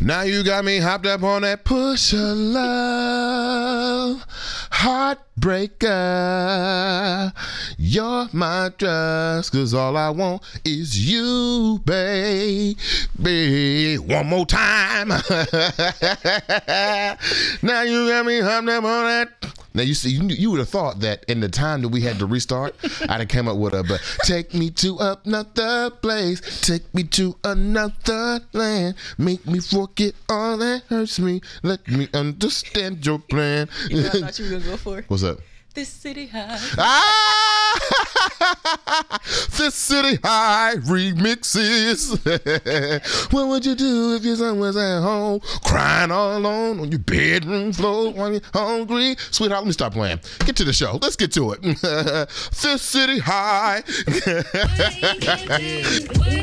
Now you got me hopped up on that push of love, heartbreaker. You're my drugs, cause all I want is you, baby. One more time. now you got me hopped up on that. Now you see, you, you would have thought that in the time that we had to restart, I'd have come up with a but take me to another place, take me to another land, make me forget all that hurts me, let me understand your plan. You know I thought you were gonna go for? What's up? This city high. Ah! this city high remixes. what would you do if your son was at home crying all alone on your bedroom floor while you're hungry? Sweetheart, let me stop playing. Get to the show. Let's get to it. this city high. Well,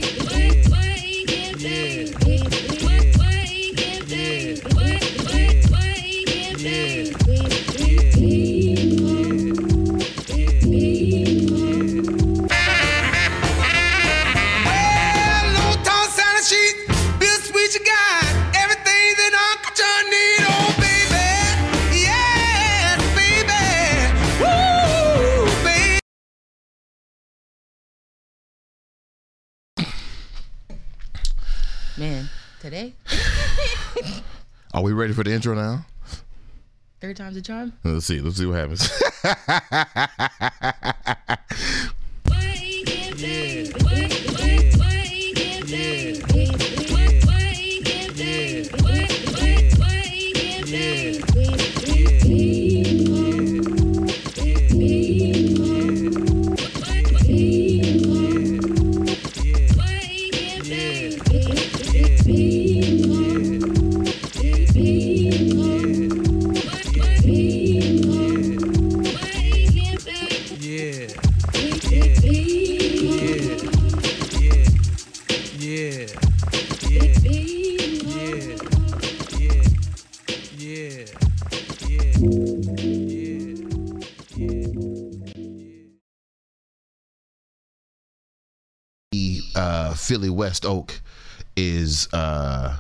Man, today, Are we ready for the intro now? third time's a charm. Let's see. Let's see what happens. uh, Philly West Oak is uh,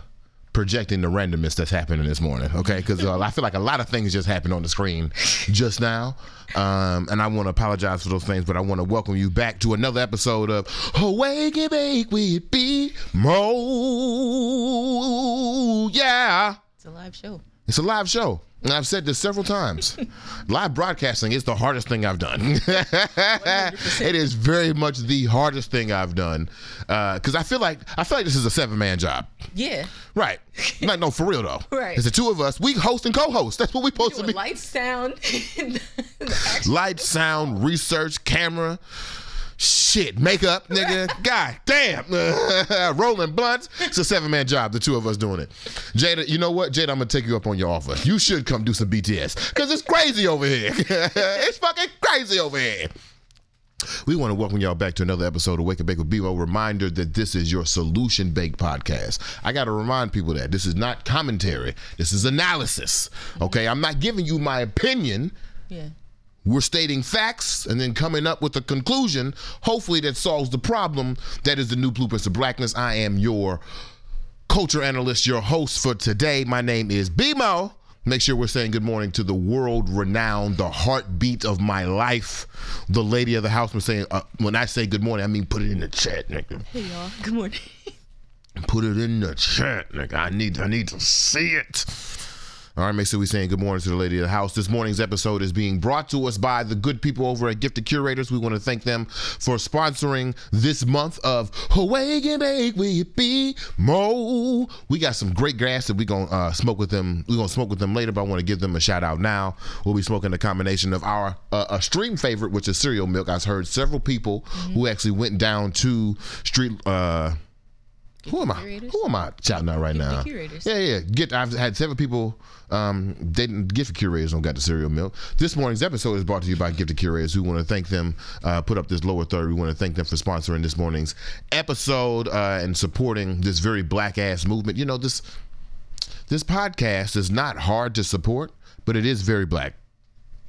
projecting the randomness that's happening this morning. Okay, because uh, I feel like a lot of things just happened on the screen just now, um, and I want to apologize for those things, but I want to welcome you back to another episode of Awake and Bake with B Mo. Yeah. It's a live show. It's a live show. And I've said this several times. live broadcasting is the hardest thing I've done. it is very much the hardest thing I've done. Uh, because I feel like I feel like this is a seven man job. Yeah. Right. Like no, for real though. Right. It's the two of us. We host and co-host. That's what we supposed to be. light sound. Light, sound, research, camera. Shit, makeup, nigga. God damn. Rolling blunts. It's a seven man job, the two of us doing it. Jada, you know what? Jada, I'm going to take you up on your offer. You should come do some BTS because it's crazy over here. it's fucking crazy over here. We want to welcome y'all back to another episode of Wake and Bake with Bevo. Reminder that this is your solution Bake podcast. I got to remind people that this is not commentary, this is analysis. Okay, I'm not giving you my opinion. yeah. We're stating facts and then coming up with a conclusion, hopefully, that solves the problem. That is the new blueprints of blackness. I am your culture analyst, your host for today. My name is BMO. Make sure we're saying good morning to the world renowned, the heartbeat of my life, the lady of the house. We're saying, uh, when I say good morning, I mean put it in the chat, nigga. Hey y'all. Good morning. Put it in the chat, nigga. I need, I need to see it. All right, make sure we're saying good morning to the lady of the house. This morning's episode is being brought to us by the good people over at Gifted Curators. We want to thank them for sponsoring this month of Awake and Bake with B Mo. We got some great grass that we're going to uh, smoke with them. We're going to smoke with them later, but I want to give them a shout out now. We'll be smoking a combination of our uh, a stream favorite, which is cereal milk. I've heard several people who actually went down to street. Uh, who am I? Who am I shouting out right Gift now? Curators. Yeah, yeah. Get. I've had several people. Um, they didn't gift curators don't got the cereal milk. This morning's episode is brought to you by Gifted Curators. We want to thank them. Uh, put up this lower third. We want to thank them for sponsoring this morning's episode uh, and supporting this very black ass movement. You know this. This podcast is not hard to support, but it is very black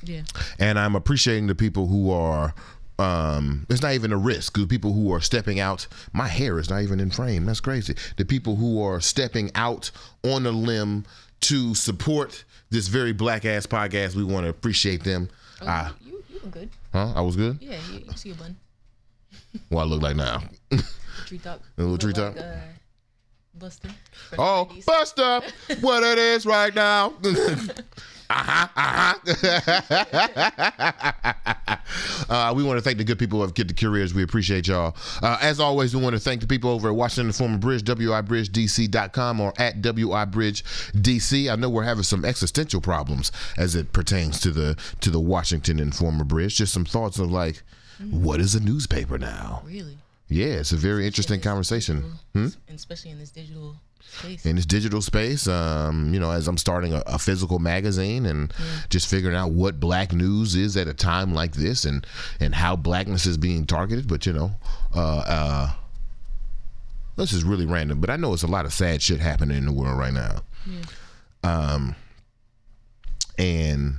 Yeah. and I'm appreciating the people who are um, it's not even a risk. The people who are stepping out, my hair is not even in frame. That's crazy. The people who are stepping out on a limb to support this very black ass podcast, we want to appreciate them. Oh, Ah, you, you were good. huh? I was good. Yeah, you, you see a bun. What I look like now? Tree top. A little tree like, top? Uh, Buster. Oh, 90s. Buster, what it is right now. uh-huh, uh-huh. uh, we want to thank the good people of Gifted Curators. We appreciate y'all. Uh, as always, we want to thank the people over at Washington Informer Bridge, wibridgedc.com or at wibridgedc. I know we're having some existential problems as it pertains to the to the Washington Informer Bridge. Just some thoughts of like, what is a newspaper now? Really? Yeah, it's a very interesting this conversation. digital- Hmm? Especially in this digital in this digital space. Um, you know, as I'm starting a, a physical magazine and just figuring out what black news is at a time like this and and how blackness is being targeted. But you know, uh, uh, this is really random. But I know it's a lot of sad shit happening in the world right now. Um, and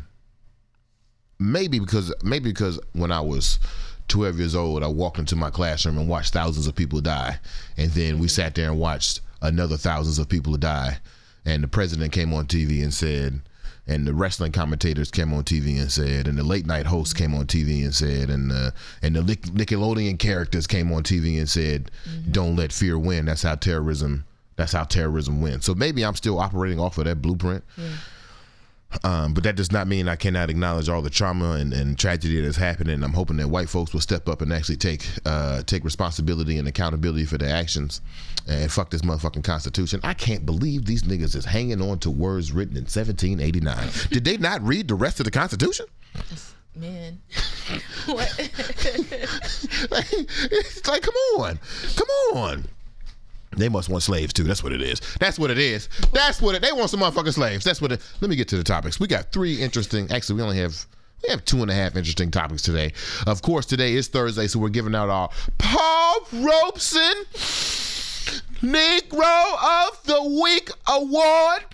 maybe because maybe because when I was 12 years old, I walked into my classroom and watched thousands of people die, and then we sat there and watched another thousands of people to die, and the president came on TV and said. And the wrestling commentators came on TV and said, and the late night hosts came on TV and said, and uh, and the Nickelodeon characters came on TV and said, "Don't let fear win." That's how terrorism. That's how terrorism wins. So maybe I'm still operating off of that blueprint. Um, but that does not mean I cannot acknowledge all the trauma and, and tragedy that has happened. And I'm hoping that white folks will step up and actually take uh, take responsibility and accountability for their actions. And fuck this motherfucking Constitution. I can't believe these niggas is hanging on to words written in 1789. Did they not read the rest of the Constitution? Man. what? it's like, come on, come on. They must want slaves too. That's what it is. That's what it is. That's what it. They want some motherfucking slaves. That's what it. Let me get to the topics. We got three interesting. Actually, we only have we have two and a half interesting topics today. Of course, today is Thursday, so we're giving out our Paul Robeson Negro of the Week award.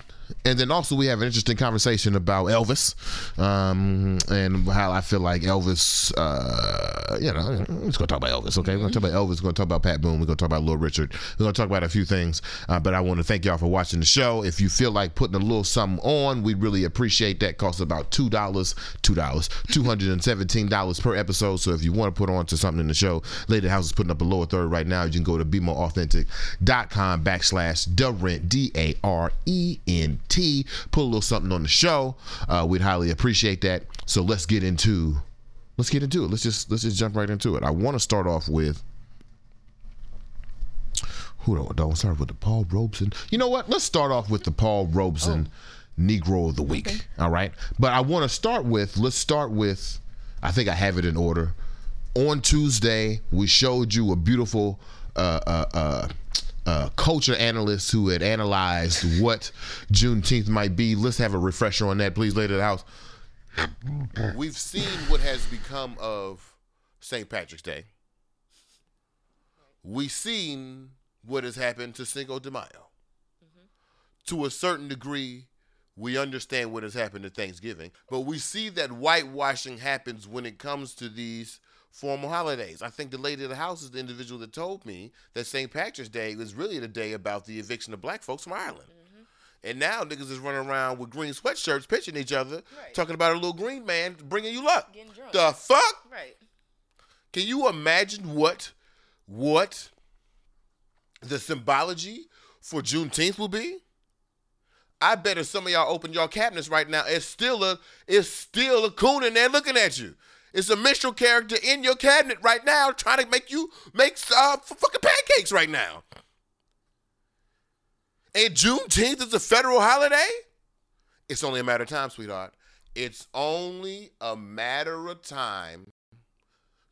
And then also we have an interesting conversation about Elvis, um, and how I feel like Elvis. Uh, you know, we're just gonna talk about Elvis. Okay, we're gonna talk about Elvis. We're gonna talk about Pat Boone. We're gonna talk about Little Richard. We're gonna talk about a few things. Uh, but I want to thank y'all for watching the show. If you feel like putting a little something on, we really appreciate that. Costs about two dollars, two dollars, two hundred and seventeen dollars per episode. So if you want to put on to something in the show, Lady House is putting up a lower third right now. You can go to bemoreauthentic.com backslash the rent D A R E N T. Put a little something on the show. Uh, we'd highly appreciate that. So let's get into let's get into it. Let's just let's just jump right into it. I want to start off with who do don't start with the Paul Robeson. You know what? Let's start off with the Paul Robeson Negro of the Week. All right. But I want to start with let's start with I think I have it in order. On Tuesday, we showed you a beautiful uh, uh, uh, uh, culture analyst who had analyzed what Juneteenth might be. Let's have a refresher on that, please, lady of the house. We've seen what has become of St. Patrick's Day. We've seen what has happened to Cinco de Mayo. To a certain degree, we understand what has happened to Thanksgiving, but we see that whitewashing happens when it comes to these formal holidays. I think the lady of the house is the individual that told me that St. Patrick's Day was really the day about the eviction of black folks from Ireland. Mm-hmm. And now niggas is running around with green sweatshirts, pitching each other, Right. talking about a little green man bringing you luck. The fuck? right. Can you imagine what what the symbology for Juneteenth will be? I bet if some of y'all open y'all cabinets right now, it's still a it's still a coon in there looking at you. It's a minstrel character in your cabinet right now trying to make you make uh, fucking pancakes right now. And Juneteenth is a federal holiday? It's only a matter of time, sweetheart. It's only a matter of time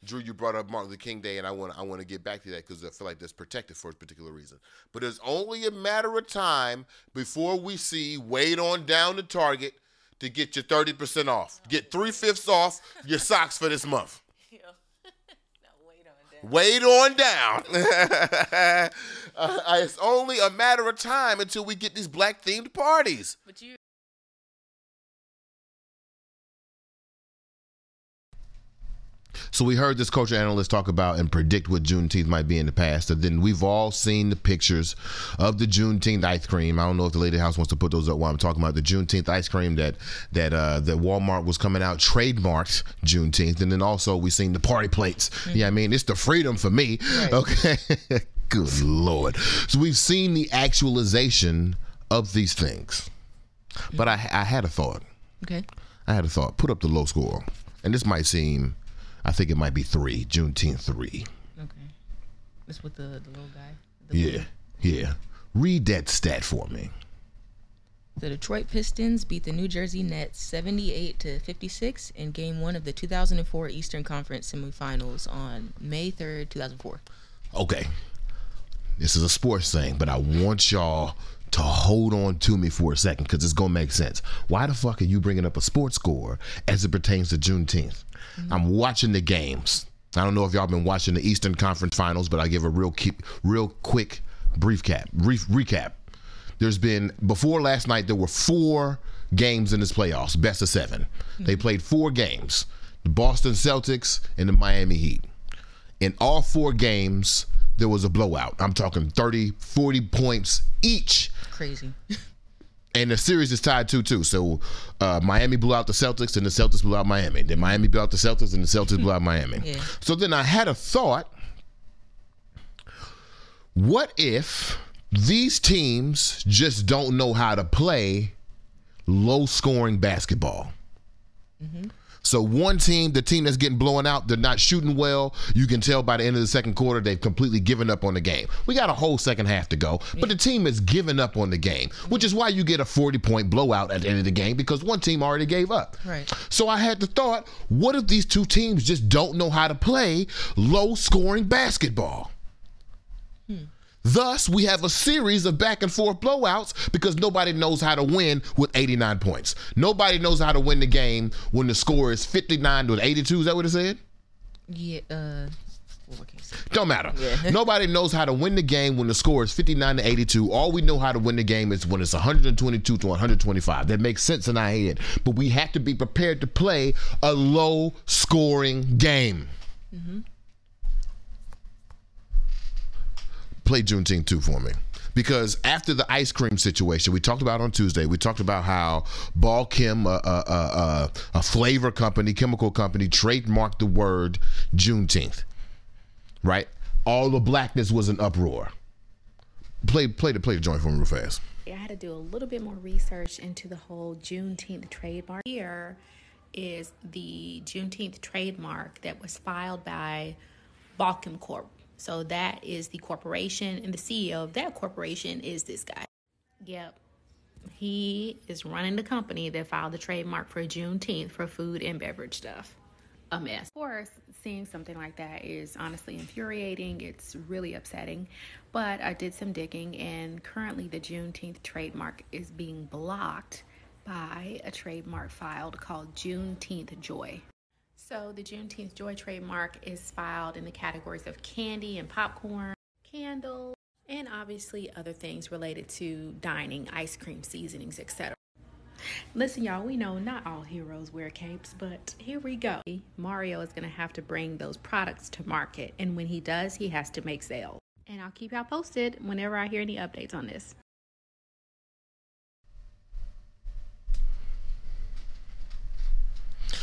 Drew, you brought up Martin Luther King Day, and I want I want to get back to that because I feel like that's protected for a particular reason. But it's only a matter of time before we see wait on down to Target to get your thirty percent off, get three fifths off your socks for this month. Wait on that. Wait on down. Uh, it's only a matter of time until we get these black themed parties. But you. So we heard this culture analyst talk about and predict what Juneteenth might be in the past. And then we've all seen the pictures of the Juneteenth ice cream. I don't know if the Lady House wants to put those up while I'm talking about the Juneteenth ice cream that that uh, that Walmart was coming out trademarked Juneteenth. And then also we seen the party plates. Mm-hmm. Yeah, I mean it's the freedom for me. Right. Okay. Good lord. So we've seen the actualization of these things. But I, I had a thought. Okay. I had a thought. Put up the low score. And this might seem I think it might be three. Juneteenth three. Okay. This with the the little guy. The yeah, yeah. Read that stat for me. The Detroit Pistons beat the New Jersey Nets 78 to 56 in game 1 of the 2004 Eastern Conference semifinals on May 3rd, 2004. Okay. This is a sports thing, but I want y'all to hold on to me for a second because it's going to make sense. Why the fuck are you bringing up a sports score as it pertains to Juneteenth? Mm-hmm. I'm watching the games. I don't know if y'all been watching the Eastern Conference Finals, but I give a real keep, real quick brief cap, brief recap. There's been before last night there were four games in this playoffs, best of 7 mm-hmm. They played four games: the Boston Celtics and the Miami Heat. In all four games, there was a blowout. I'm talking 30, 40 points each. Crazy. and the series is tied 2-2. So uh, Miami blew out the Celtics and the Celtics blew out Miami. Then Miami blew out the Celtics and the Celtics blew out Miami. Yeah. So then I had a thought. What if these teams just don't know how to play low scoring basketball? Mm-hmm. So one team, the team that's getting blown out, they're not shooting well. You can tell by the end of the second quarter they've completely given up on the game. We got a whole second half to go, but the team has given up on the game, which is why you get a 40 point blowout at the end of the game because one team already gave up. Right. So I had the thought, what if these two teams just don't know how to play low scoring basketball? Thus, we have a series of back and forth blowouts because nobody knows how to win with 89 points. Nobody knows how to win the game when the score is 59 to 82. Is that what it said? Yeah. Uh, Don't matter. Yeah. Nobody knows how to win the game when the score is 59 to 82. All we know how to win the game is when it's 122 to 125. That makes sense in our head. But we have to be prepared to play a low scoring game. Mm-hmm. Play Juneteenth too for me because after the ice cream situation we talked about on Tuesday, we talked about how Balchem, a, uh, a, uh, a, uh, a, flavor company, chemical company, trademarked the word Juneteenth. Right? All the blackness was an uproar. Play, play the play the joint for me real fast. I had to do a little bit more research into the whole Juneteenth trademark. Here is the Juneteenth trademark that was filed by Balchem Corp. So that is the corporation, and the CEO of that corporation is this guy. Yep. He is running the company that filed the trademark for Juneteenth for food and beverage stuff. A mess. Of course, seeing something like that is honestly infuriating. It's really upsetting. But I did some digging, and currently the Juneteenth trademark is being blocked by a trademark filed called Juneteenth Joy. So the Juneteenth Joy trademark is filed in the categories of candy and popcorn, candles, and obviously other things related to dining, ice cream, seasonings, etc. Listen, y'all, we know not all heroes wear capes, but here we go. Mario is going to have to bring those products to market, and when he does, he has to make sales. And I'll keep y'all posted whenever I hear any updates on this.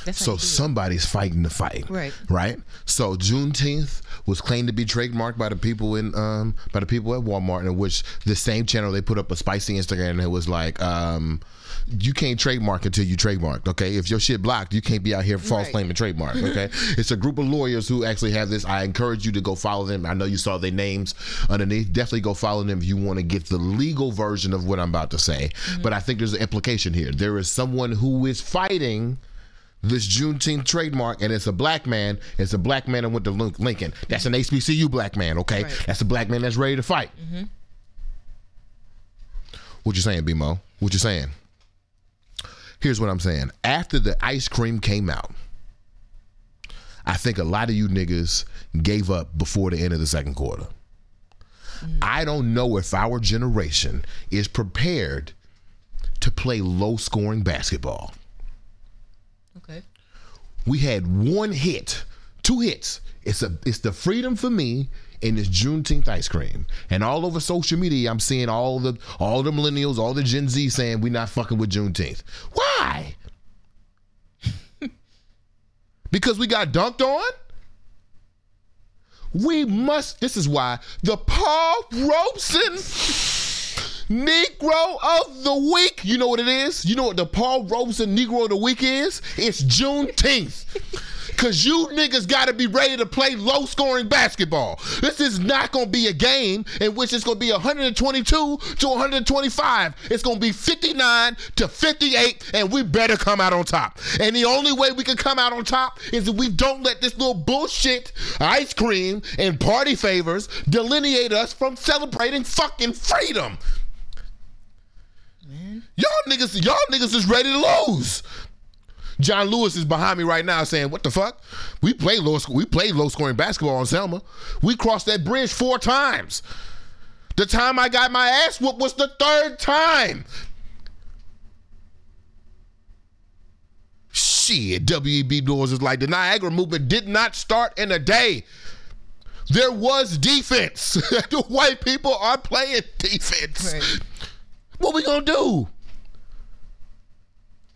That's so somebody's fighting the fight, right? Right. So Juneteenth was claimed to be trademarked by the people in um by the people at Walmart, in which the same channel they put up a spicy Instagram and it was like um you can't trademark until you trademark. Okay, if your shit blocked, you can't be out here false right. claiming trademark. Okay, it's a group of lawyers who actually have this. I encourage you to go follow them. I know you saw their names underneath. Definitely go follow them if you want to get the legal version of what I'm about to say. Mm-hmm. But I think there's an implication here. There is someone who is fighting this Juneteenth trademark, and it's a black man. It's a black man that went to Lincoln. That's an HBCU black man, okay? Right. That's a black man that's ready to fight. Mm-hmm. What you saying, BMO? What you saying? Here's what I'm saying. After the ice cream came out, I think a lot of you niggas gave up before the end of the second quarter. Mm. I don't know if our generation is prepared to play low scoring basketball. Okay. We had one hit Two hits. It's a it's the freedom for me and it's Juneteenth ice cream. And all over social media, I'm seeing all the all the millennials, all the Gen Z saying we're not fucking with Juneteenth. Why? because we got dunked on? We must. This is why the Paul Robeson Negro of the Week. You know what it is? You know what the Paul Robeson Negro of the Week is? It's Juneteenth. Cause you niggas gotta be ready to play low scoring basketball. This is not gonna be a game in which it's gonna be 122 to 125. It's gonna be 59 to 58, and we better come out on top. And the only way we can come out on top is if we don't let this little bullshit ice cream and party favors delineate us from celebrating fucking freedom. Y'all niggas, y'all niggas is ready to lose. John Lewis is behind me right now saying, "What the fuck? We play low, we played low scoring basketball on Selma. We crossed that bridge four times. The time I got my ass whooped was the third time. Shit, W.E.B. Du Bois is like the Niagara movement did not start in a day. There was defense. the white people are playing defense. Right. What we gonna do?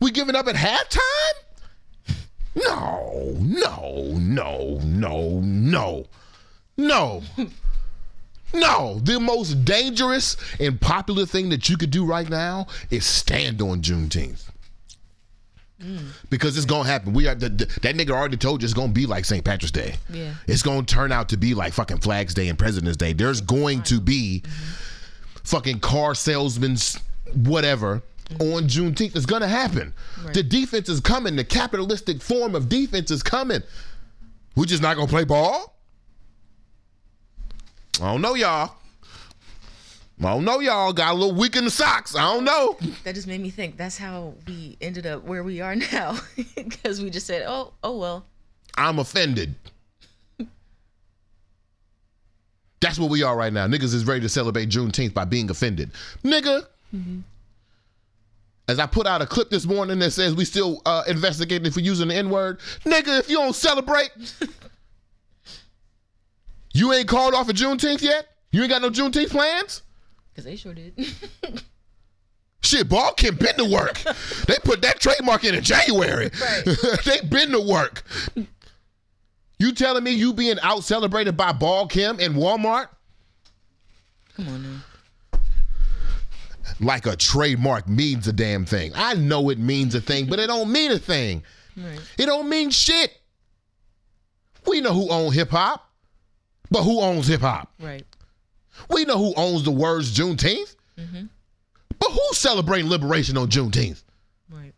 We giving up at halftime? No, no, no, no, no, no. No, the most dangerous and popular thing that you could do right now is stand on Juneteenth. Mm. Because it's gonna happen. We are the, the- that nigga already told you it's gonna be like St. Patrick's Day. Yeah. It's gonna turn out to be like fucking Flags Day and President's Day. There's going to be mm-hmm. fucking car salesmen's whatever on Juneteenth. It's gonna happen. The defense is coming. The capitalistic form of defense is coming. We're just not gonna play ball. I don't know, y'all. I don't know, y'all. Got a little weak in the socks. I don't know. That just made me think that's how we ended up where we are now. Because we just said, oh, oh well. I'm offended. That's what we are right now. Niggas is ready to celebrate Juneteenth by being offended. Nigga. Mm-hmm. As I put out a clip this morning that says we still uh, investigating for using the N word. Nigga, if you don't celebrate, you ain't called off of Juneteenth yet? You ain't got no Juneteenth plans? Because they sure did. Shit, Balchem been to work. they put that trademark in in January. Right. they been to work. You telling me you being out celebrated by Balchem in Walmart Come on now. Like a trademark means a damn thing. I know it means a thing, but it don't mean a thing. Right. It don't mean shit. We know who owns hip hop, but who owns hip hop? Right. We know who owns the words Juneteenth, mm-hmm. but who's celebrating liberation on Juneteenth? Right.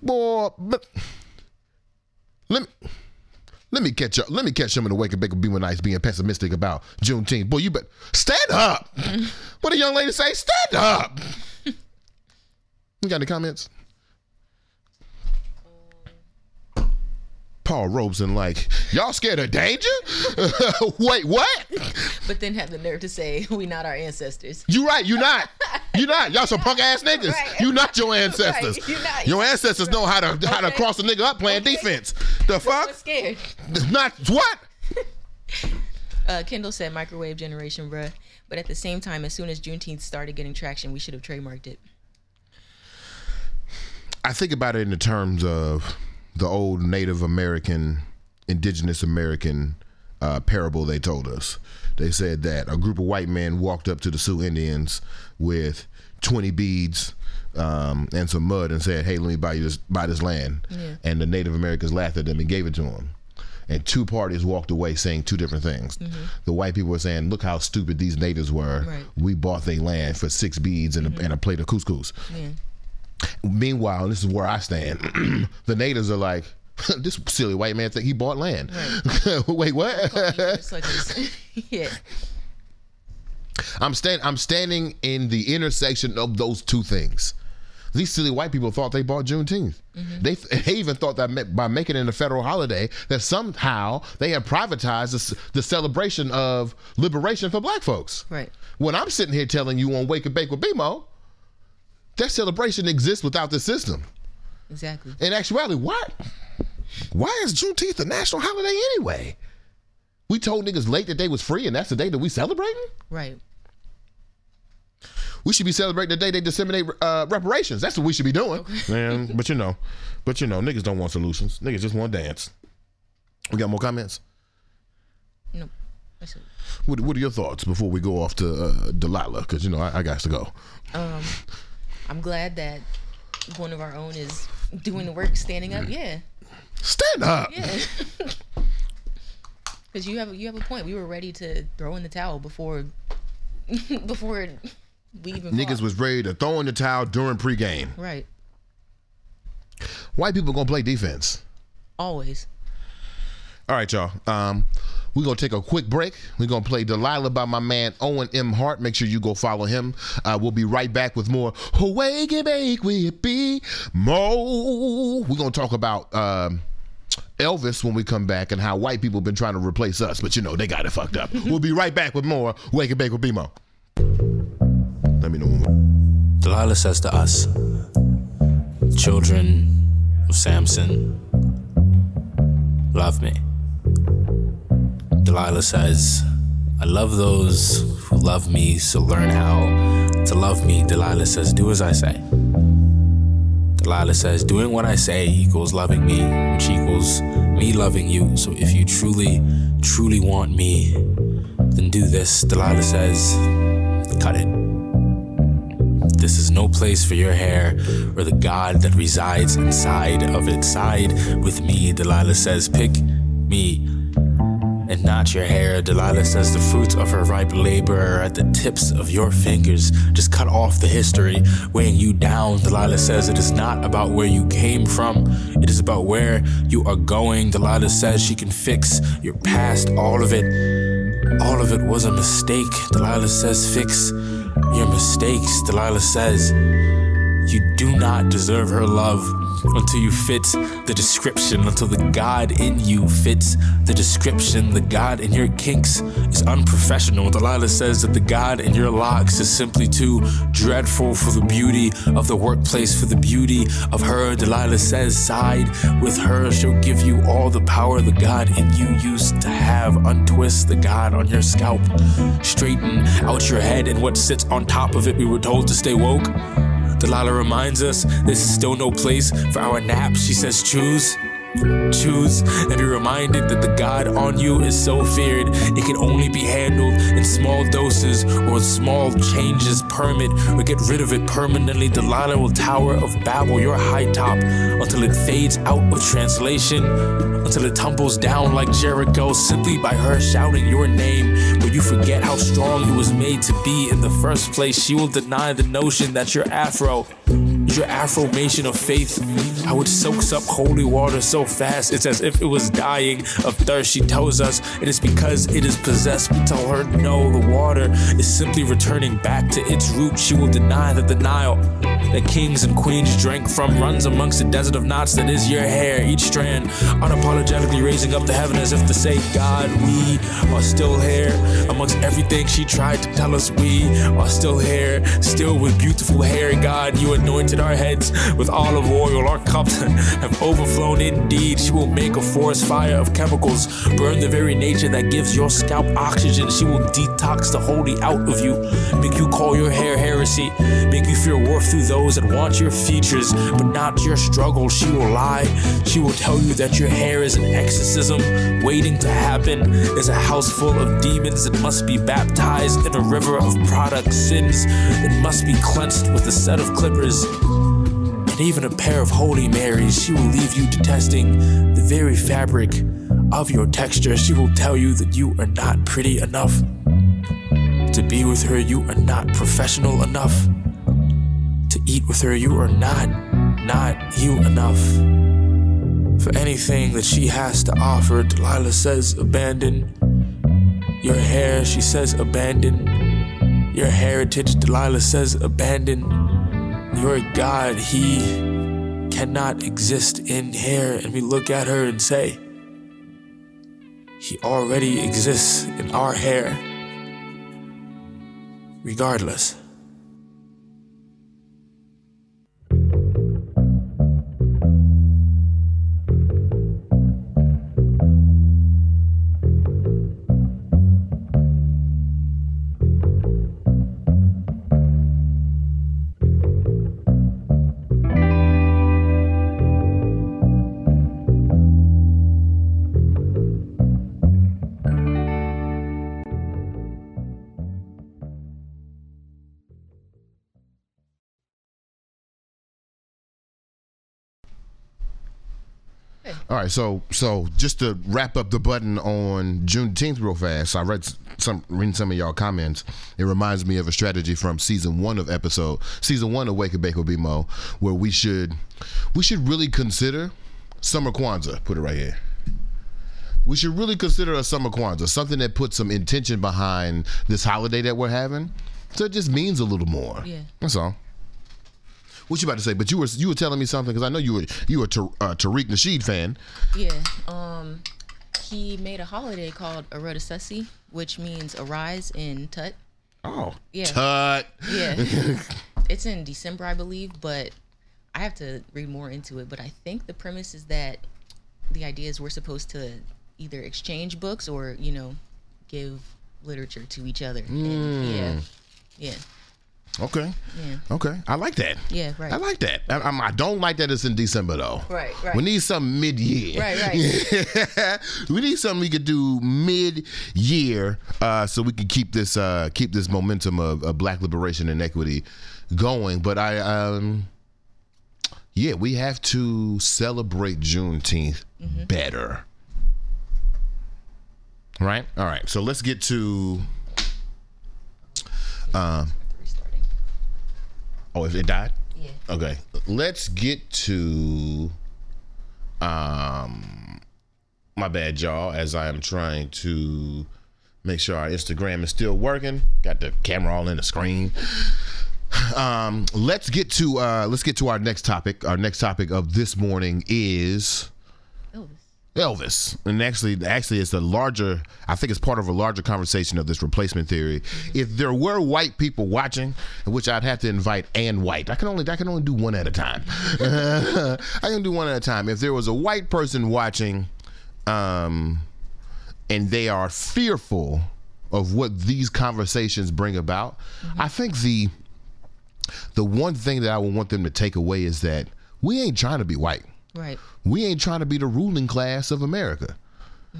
Boy, but let me let me catch up. Let me catch some in the wake and bake be nice being pessimistic about Juneteenth. Boy, you bet stand up. what a young lady say? Stand up. you got any comments? Paul Robeson, like, y'all scared of danger? Wait, what? But then have the nerve to say, we not our ancestors. You right, you not. You not. Y'all some punk ass niggas. Right. You not your ancestors. Right, not. Your ancestors know how to how to cross a nigga up playing Okay. defense. The I'm fuck? scared. Not what? Uh, Kendall said microwave generation, bruh. But at the same time, as soon as Juneteenth started getting traction, we should have trademarked it. I think about it in the terms of the old Native American, indigenous American uh, parable they told us. They said that a group of white men walked up to the Sioux Indians with 20 beads um, and some mud and said, "Hey, let me buy you this buy this land." And the Native Americans laughed at them and gave it to them. And two parties walked away saying two different things. The white people were saying, "Look how stupid these natives were. Right. We bought their land for six beads and, a, and a plate of couscous." Yeah. Meanwhile, this is where I stand. the natives are like, this silly white man think he bought land. Wait, what? Yeah. I'm stand I'm standing in the intersection of those two things. These silly white people thought they bought Juneteenth. They, they even thought that by making it a federal holiday, that somehow they had privatized the, the celebration of liberation for black folks. Right. When I'm sitting here telling you on Wake and Bake with BMO, that celebration exists without the system. Exactly. In actuality, what? Why is Juneteenth a national holiday anyway? We told niggas late that they was free, and that's the day that we celebrating. Right. We should be celebrating the day they disseminate uh, reparations. That's what we should be doing, man. But you know, but you know, niggas don't want solutions. Niggas just want to dance. We got more comments. No. That's it. What, what are your thoughts before we go off to uh, Delilah? Because you know I, I got to go. Um, I'm glad that one of our own is doing the work, standing up. Yeah, Stand up. yeah. Because you have you have a point. We were ready to throw in the towel before before we even Niggas fought. was ready to throw in the towel during pregame. right. White people gonna play defense. Always. All right, y'all. Um, we're gonna take a quick break. We're gonna play Delilah by my man Owen M. Hart. Make sure you go follow him. Uh, we'll be right back with more Bake Mo. We're gonna talk about um, Elvis when we come back and how white people have been trying to replace us, but you know they got it fucked up. we'll be right back with more Wake and Bake with B Mo. Let me know when Delilah says to us, children of Samson, love me. Delilah says, I love those who love me, so learn how to love me. Delilah says, do as I say. Delilah says, doing what I say equals loving me, which equals me loving you. So if you truly, truly want me, then do this. Delilah says, cut it. This is no place for your hair or the God that resides inside of it. Side with me, Delilah says, pick me and not your hair. Delilah says the fruits of her ripe labor are at the tips of your fingers. Just cut off the history weighing you down. Delilah says it is not about where you came from, it is about where you are going. Delilah says she can fix your past, all of it. All of it was a mistake. Delilah says, fix your mistakes. Delilah says, you do not deserve her love until you fit the description, until the God in you fits the description. The God in your kinks is unprofessional. Delilah says that the God in your locks is simply too dreadful for the beauty of the workplace, for the beauty of her. Delilah says, side with her. She'll give you all the power the God in you used to have. Untwist the God on your scalp. Straighten out your head and what sits on top of it. We were told to stay woke. Delilah reminds us this is still no place for our naps. She says, choose. Choose and be reminded that the God on you is so feared it can only be handled in small doses or small changes. Permit or get rid of it permanently. Delilah will Tower of Babel, your high top, until it fades out of translation, until it tumbles down like Jericho simply by her shouting your name. You forget how strong it was made to be in the first place. She will deny the notion that your afro your affirmation of faith. How it soaks up holy water so fast, it's as if it was dying of thirst. She tells us it is because it is possessed. We tell her no, the water is simply returning back to its root. She will deny that the Nile that kings and queens drank from runs amongst the desert of knots that is your hair. Each strand unapologetically raising up to heaven as if to say, God, we are still here. Amongst everything she tried to tell us, we are still here, still with beautiful hair. God, you anointed our heads with olive oil. Our have overflown indeed. She will make a forest fire of chemicals, burn the very nature that gives your scalp oxygen. She will detox the holy out of you, make you call your hair heresy, make you fear worth through those that want your features but not your struggle. She will lie. She will tell you that your hair is an exorcism waiting to happen. Is a house full of demons that must be baptized in a river of product sins that must be cleansed with a set of clippers. And even a pair of Holy Marys, she will leave you detesting the very fabric of your texture. She will tell you that you are not pretty enough. To be with her, you are not professional enough. To eat with her, you are not, not you enough. For anything that she has to offer, Delilah says, abandon. Your hair, she says, abandon. Your heritage, Delilah says, abandon. Your God, he cannot exist in hair. And we look at her and say, He already exists in our hair. Regardless. All right, so so just to wrap up the button on Juneteenth real fast, I read some reading some of y'all comments. It reminds me of a strategy from season one of episode season one of Wake and Bake with BMO, where we should we should really consider summer Kwanzaa. Put it right here. We should really consider a summer Kwanzaa, something that puts some intention behind this holiday that we're having, so it just means a little more. Yeah. that's all. What you about to say? But you were you were telling me something because I know you were you were a Tar- uh, Tariq Nasheed fan. Yeah. Um, he made a holiday called Arodasesi, which means arise in Tut. Oh, Yeah. Tut. Yeah. it's in December, I believe, but I have to read more into it. But I think the premise is that the idea is we're supposed to either exchange books or, you know, give literature to each other. And yeah. Yeah. Okay. Yeah. Okay. I like that. Yeah, right. I like that. I, I'm- I don't like that it's in December though. Right, right. We need something mid-year. Right, right. we need something we could do mid-year, uh, so we can keep this uh, keep this momentum of, of Black liberation and equity going. But I, um, yeah, we have to celebrate Juneteenth Mm-hmm. better. Right. All right. So let's get to. Restarting. Oh, if it died. Yeah. Okay, let's get to um my bad y'all as I am trying to make sure our Instagram is still working. Got the camera all in the screen. Um let's get to uh let's get to our next topic. Our next topic of this morning is Elvis. And actually, actually, it's a larger. I think it's part of a larger conversation of this replacement theory. If there were white people watching, which I'd have to invite and white, I can only I can only do one at a time. I can do one at a time. If there was a white person watching, um, and they are fearful of what these conversations bring about, I think the the one thing that I would want them to take away is that we ain't trying to be white Right. we ain't trying to be the ruling class of America.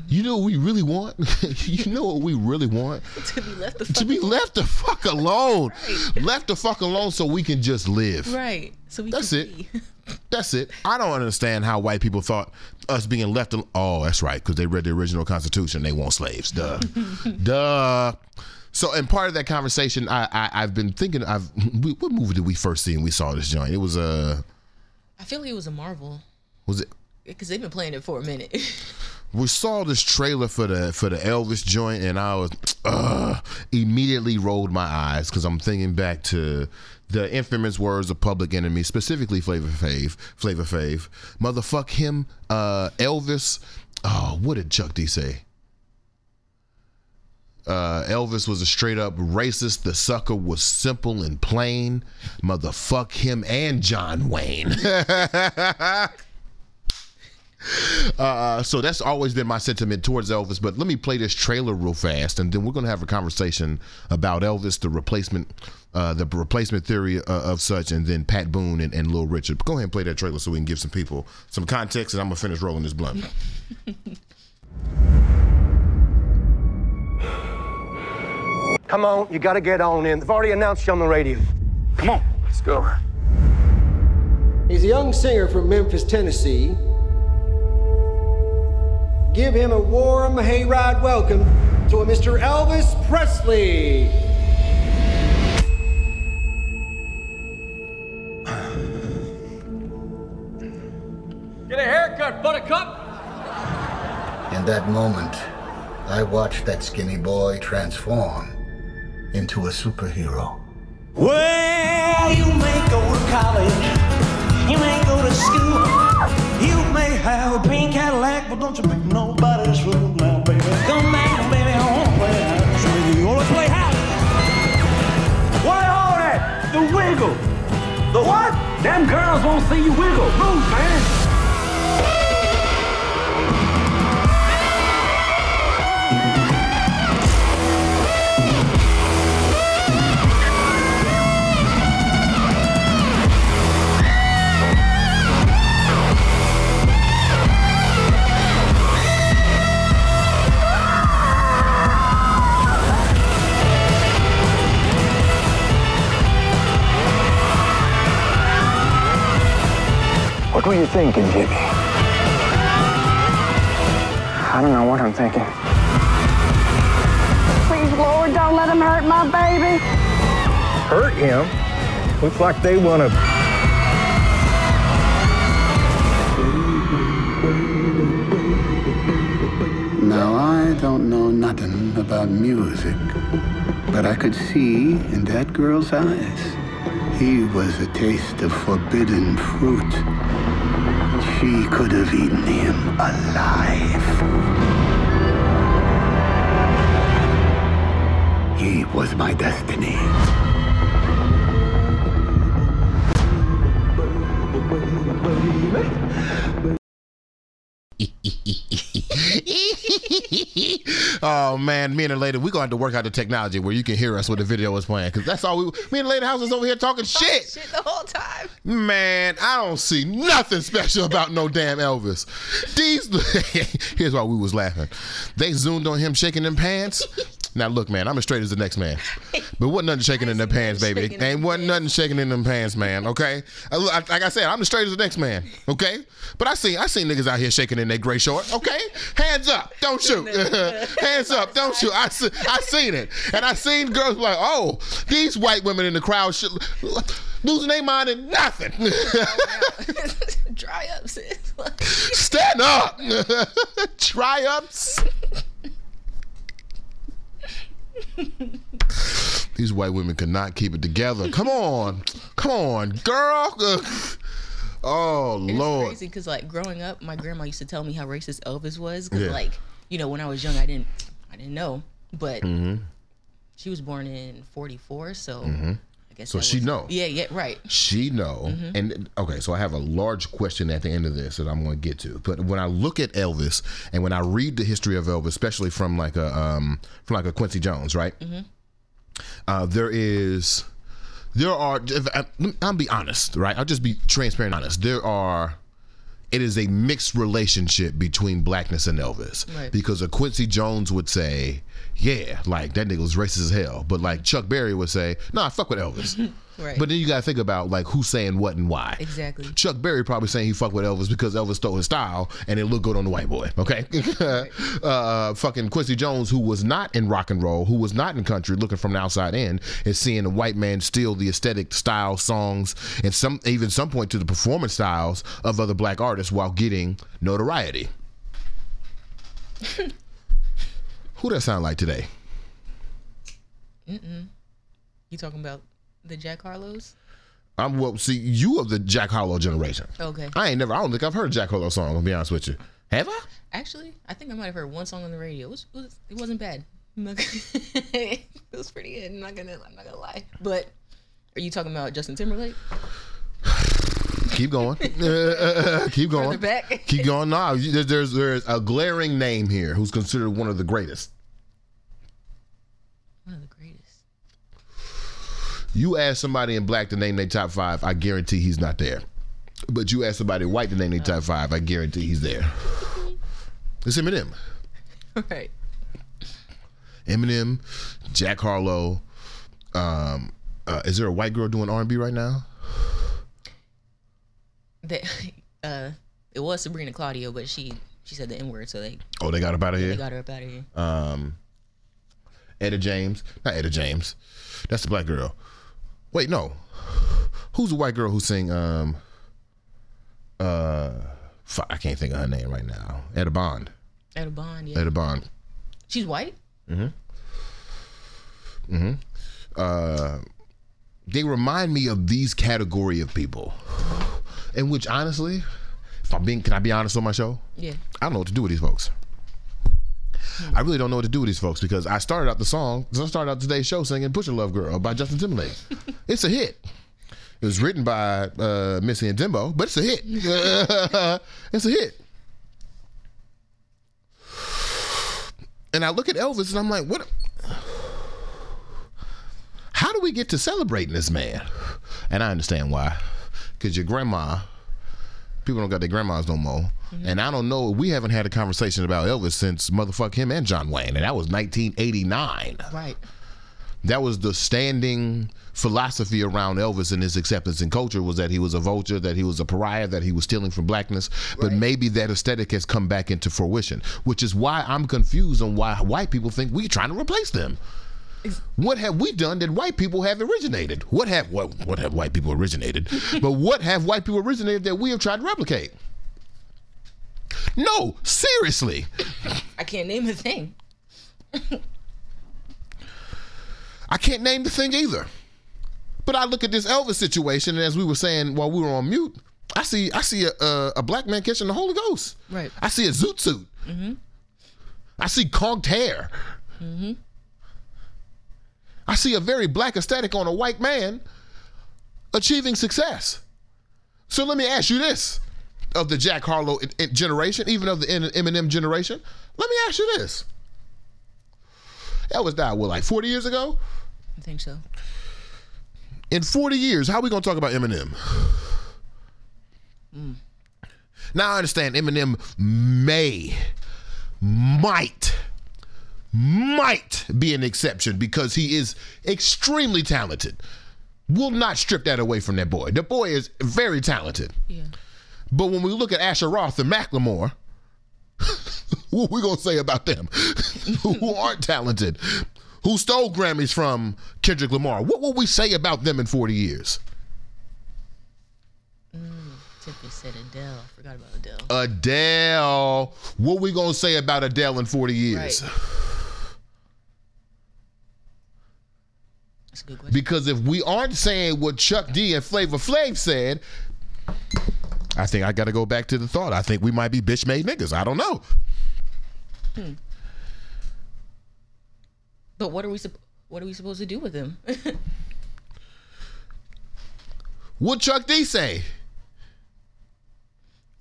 You know what we really want? you know what we really want? to be left the To fuck be left the fuck alone. Left the fuck alone so we can just live. right. So we That's can it. That's it. I don't understand how white people thought us being left alone. Oh, that's right, because they read the original Constitution. They want slaves. Duh. Duh. So, and part of that conversation, I, I I've been thinking. I've we, what movie did we first see and we saw this joint? It was uh, I feel like it was a Marvel was it because they've been playing it for a minute. we saw this trailer for the for the Elvis joint, and I was uh, immediately rolled my eyes because I'm thinking back to the infamous words of Public Enemy, specifically Flavor Flav, Flavor Flav, motherfuck him, uh, Elvis. Oh, what did Chuck D say? Uh, Elvis was a straight up racist. The sucker was simple and plain. Motherfuck him and John Wayne. Uh, so that's always been my sentiment towards Elvis. But let me play this trailer real fast, and then we're gonna have a conversation about Elvis, the replacement, uh, the replacement theory uh, of such, and then Pat Boone and, and Lil Richard. Go ahead and play that trailer so we can give some people some context, and I'm gonna finish rolling this blunt. Come on, you gotta get on in. They've already announced you on the radio. Come on, let's go. He's a young singer from Memphis, Tennessee. Give him a warm hayride welcome to a Mr. Elvis Presley. Get a haircut, buttercup. In that moment, I watched that skinny boy transform into a superhero. Well, you may go to college, you may go to school, you may have a pink Cadillac, but don't you make nobody's baby. Come back, baby, I wanna play house with you. Play house. What? The wiggle. The what? Them girls won't see you wiggle. Move, man. What were you thinking, Jimmy? I don't know what I'm thinking. Please, Lord, don't let him hurt my baby. Hurt him? Looks like they want to. Now, I don't know nothing about music, but I could see in that girl's eyes he was a taste of forbidden fruit. She could have eaten him alive. He was my destiny. oh man, me and the lady, we're gonna have to work out the technology where you can hear us when the video is playing. Cause that's all we me and the lady house is over here talking shit. Shit the whole time. Man, I don't see nothing special about no damn Elvis. These here's why we was laughing. They zoomed on him shaking them pants. Now look, man, I'm as straight as the next man. But wasn't nothing shaking in them pants, baby. Ain't wasn't nothing shaking in them pants, man. Okay, uh, I, like I said, I'm as straight as the next man. Okay, but I see I seen niggas out here shaking in their gray short. Okay, hands up, don't shoot. hands up, don't shoot. I see, I seen it, and I seen girls like, oh, these white women in the crowd should, losing their mind and nothing. Dry up, sis. Stand up. Try ups. These white women could not keep it together. Come on. Come on, girl. Oh, Lord. It's Lord. crazy because like growing up, my grandma used to tell me how racist Elvis was. Because Yeah. like you know when I was young, I didn't I didn't know, but Mhm. she was born in '44, so Mhm. Guess So she was- know. Yeah, yeah, right. She know. Mhm. And okay, so I have a large question at the end of this that I'm going to get to. But when I look at Elvis and when I read the history of Elvis, especially from like a um from like a Quincy Jones, right? Mhm. uh, there is there are I, i'll be honest right i'll just be transparent honest there are it is a mixed relationship between blackness and elvis Right. because a quincy jones would say yeah like that nigga was racist as hell but like chuck berry would say nah fuck with elvis Right. but then you gotta think about like who's saying what and why Exactly. Chuck Berry probably saying he fucked with Elvis because Elvis stole his style and it looked good on the white boy. Okay, uh, fucking Quincy Jones, who was not in rock and roll, who was not in country, looking from the outside in, is seeing a white man steal the aesthetic style songs and some even some point to the performance styles of other black artists while getting notoriety. Who that sound like today? Mm-mm. You talking about the Jack Harlows? I'm well. See, you of the Jack Harlow generation. Okay. I ain't never. I don't think I've heard a Jack Harlow song. I'll be honest with you. Have I? Actually, I think I might have heard one song on the radio. It was, it, was, it wasn't bad. Gonna- it was pretty good. I'm not gonna I'm not gonna lie. But are you talking about Justin Timberlake? Keep going. Keep going. Keep going. No, there's, there's there's a glaring name here who's considered one of the greatest. One of the greatest. You ask somebody in black to name their top five, I guarantee he's not there. But you ask somebody white to name their top five, I guarantee he's there. It's Eminem. right. Eminem, Jack Harlow. Um, uh, is there a white girl doing R and B right now? That uh, it was Sabrina Claudio, but she she said the N word, so they Oh, they got up out of here. they got her up out of here. Um, Etta James, not Etta James. That's the black girl. Wait, no. Who's the white girl who sing? Um, uh, fuck, I can't think of her name right now. Etta Bond. Etta Bond, yeah. Etta Bond. She's white. Mm-hmm. Mm-hmm. Uh, they remind me of these category of people, in which honestly, if I'm being, can I be honest on my show? Yeah. I don't know what to do with these folks. I really don't know what to do with these folks because I started out the song, I started out today's show singing Pusher Love Girl by Justin Timberlake. it's a hit. It was written by uh, Missy and Timbo, but it's a hit. it's a hit. And I look at Elvis and I'm like, what? How do we get to celebrating this man? And I understand why. Because your grandma, people don't got their grandmas no more. Mm-hmm. And I don't know, we haven't had a conversation about Elvis since motherfuck him and John Wayne. And that was 1989. Right. that was the standing philosophy around Elvis and his acceptance in culture was that he was a vulture, that he was a pariah, that he was stealing from blackness. But maybe that aesthetic has come back into fruition, which is why I'm confused on why white people think we're trying to replace them. What have we done that white people have originated? What have what, what have white people originated? but what have white people originated that we have tried to replicate? No, seriously. I can't name a thing. I can't name the thing either. But I look at this Elvis situation, and as we were saying while we were on mute, I see I see a, a, a black man catching the Holy Ghost. Right. I see a zoot suit. Mm-hmm. I see conked hair. Mm-hmm. I see a very black aesthetic on a white man achieving success. So let me ask you this: of the Jack Harlow generation, even of the Eminem generation, let me ask you this: Elvis died what, like forty years ago? I think so. In forty years, how are we gonna talk about Eminem? Mm. Now I understand Eminem may, might, might be an exception because he is extremely talented. We'll not strip that away from that boy. The boy is very talented. Yeah. But when we look at Asher Roth and Macklemore, what we gonna say about them who aren't talented, who stole Grammys from Kendrick Lamar? What will we say about them in 40 years? Mm, Tiffany said Adele. I forgot about Adele. Adele. What we gonna say about Adele in 40 years? Right. That's a good question. Because if we aren't saying what Chuck D and Flavor Flav said, I think I got to go back to the thought. I think we might be bitch made niggas. I don't know. Hmm. But what are we what are we supposed to do with him? What Chuck D say?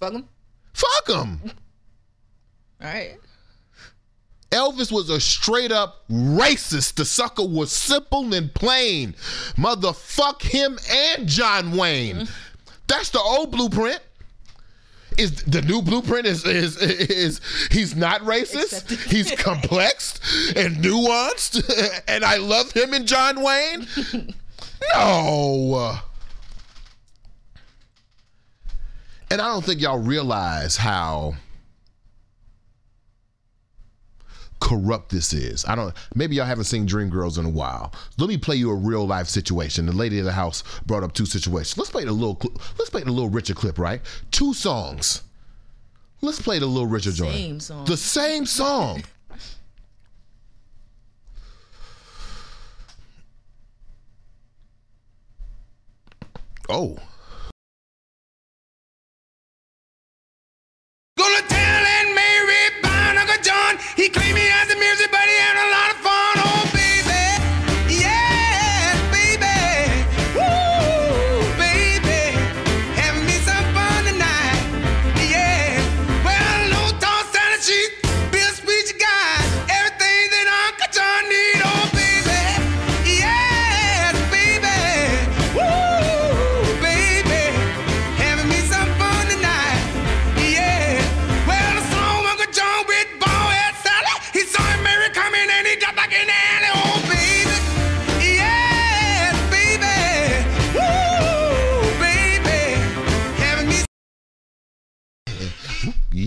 Fuck him. Fuck him. All right. Elvis was a straight up racist. The sucker was simple and plain. Motherfuck him and John Wayne. That's the old blueprint. Is the new blueprint is is is he's not racist. He's complex and nuanced, and I love him and John Wayne. No. And I don't think y'all realize how corrupt this is. I don't. Maybe y'all haven't seen Dreamgirls in a while. Let me play you a real life situation. The lady of the house brought up two situations. Let's play the little. cl- Let's play the little Richard clip. Right, two songs. Let's play the little Richard joint. Same song. The same song. oh. Gonna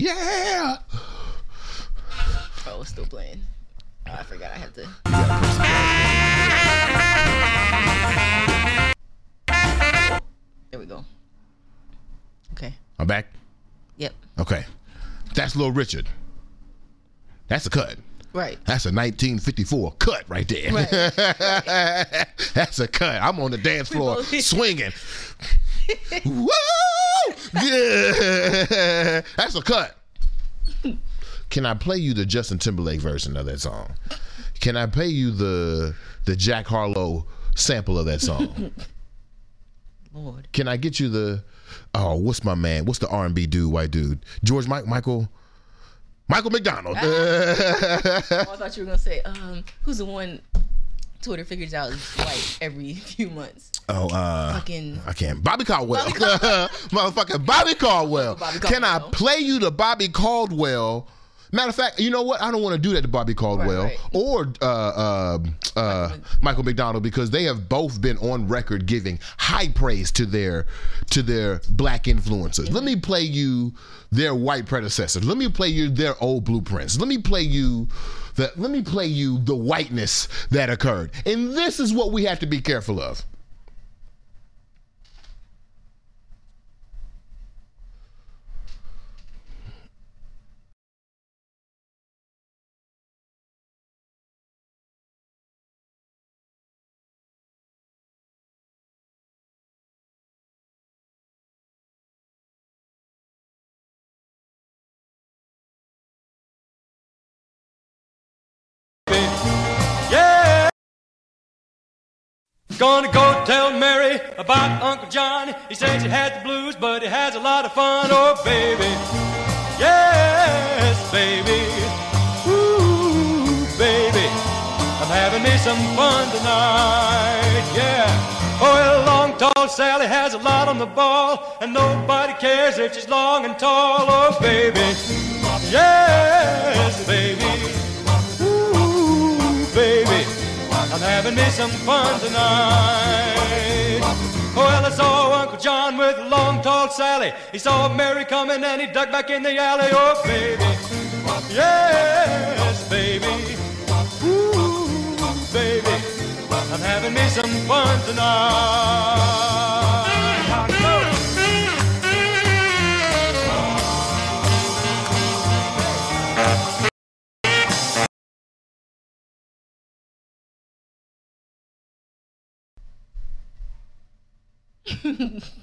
Yeah. Oh, it's still playing. Oh, I forgot I had to. There we go. Okay. I'm back. Yep. Okay. That's Little Richard. That's a cut. Right. That's a 1954 cut right there. That's a cut. I'm on the dance floor swinging. Woo! Yeah. That's a cut. Can I play you the Justin Timberlake version of that song? Can I play you the the Jack Harlow sample of that song? Lord. Can I get you the oh what's my man? What's the R and B dude, white dude? George Mike Michael Michael McDonald. Oh, I thought you were gonna say, um, who's the one Twitter figures out is white every few months. Oh, uh, Fucking- I can't. Bobby Caldwell, motherfucking Bobby Caldwell. Bobby Can I play you the Bobby Caldwell Matter of fact, you know what? I don't want to do that to Bobby Caldwell right. or uh, uh, uh, Michael McDonald because they have both been on record giving high praise to their to their black influences. Let me play you their white predecessors. Let me play you their old blueprints. Let me play you the let me play you the whiteness that occurred. And this is what we have to be careful of. Gonna go tell Mary about Uncle John. He says he has the blues, but he has a lot of fun. Oh, baby. Yes, baby. Ooh, baby. I'm having me some fun tonight. Yeah. Oh, well, long, tall Sally has a lot on the ball, and nobody cares if she's long and tall. Oh, baby. Yes, baby. I'm having me some fun tonight. Well, I saw Uncle John with long, tall Sally. He saw Mary coming and he ducked back in the alley. Oh, baby. Yes, baby. Ooh, baby. I'm having me some fun tonight.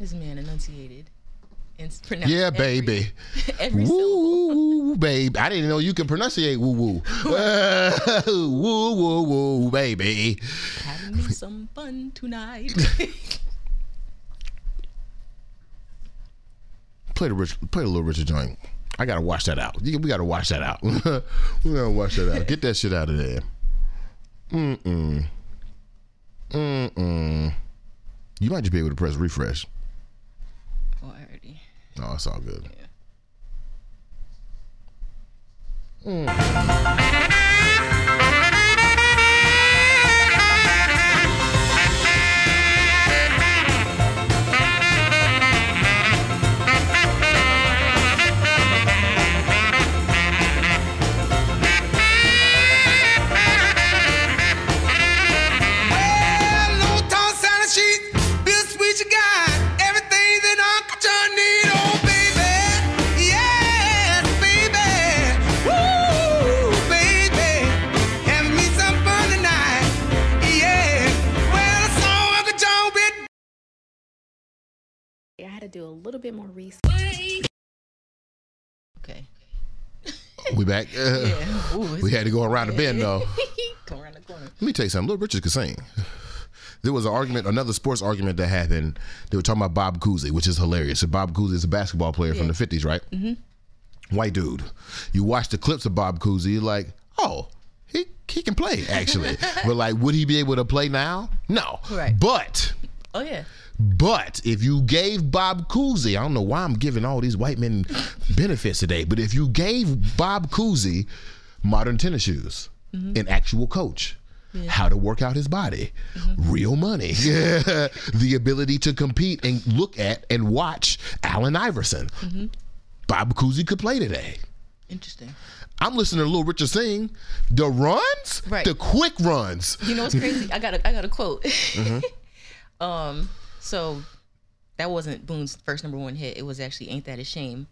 This man enunciated and pronounced Yeah, baby. Every woo, woo, baby. I didn't know you can pronunciate woo woo. woo, woo, woo, baby. Having me some fun tonight. Play the rich, play the little Richard joint. I gotta wash that out. We gotta wash that out. we gotta wash that out. Get that shit out of there. Mm mm. Mm mm. You might just be able to press refresh. oh, I already. No, it's all good. Well, do a little bit more research. Okay. We back. Yeah. Ooh, we had to go around the bend though. Come around the corner. Let me tell you something. Little Richard could sing. There was an argument, another sports argument that happened. They were talking about Bob Cousy, which is hilarious. So Bob Cousy is a basketball player from the 50s, right? Mm-hmm. White dude. You watch the clips of Bob Cousy, you're like, oh, he, he can play, actually. but like, would he be able to play now? No. Right. But Oh yeah. but if you gave Bob Cousy, I don't know why I'm giving all these white men benefits today, but if you gave Bob Cousy modern tennis shoes, mm-hmm. an actual coach, how to work out his body, mm-hmm. real money, the ability to compete and look at and watch Allen Iverson, mm-hmm. Bob Cousy could play today. Interesting. I'm listening to Little Richard sing the runs, Right. the quick runs. You know what's crazy? I got a I got a quote. Um, so that wasn't Boone's first number one hit. It was actually "Ain't That a Shame."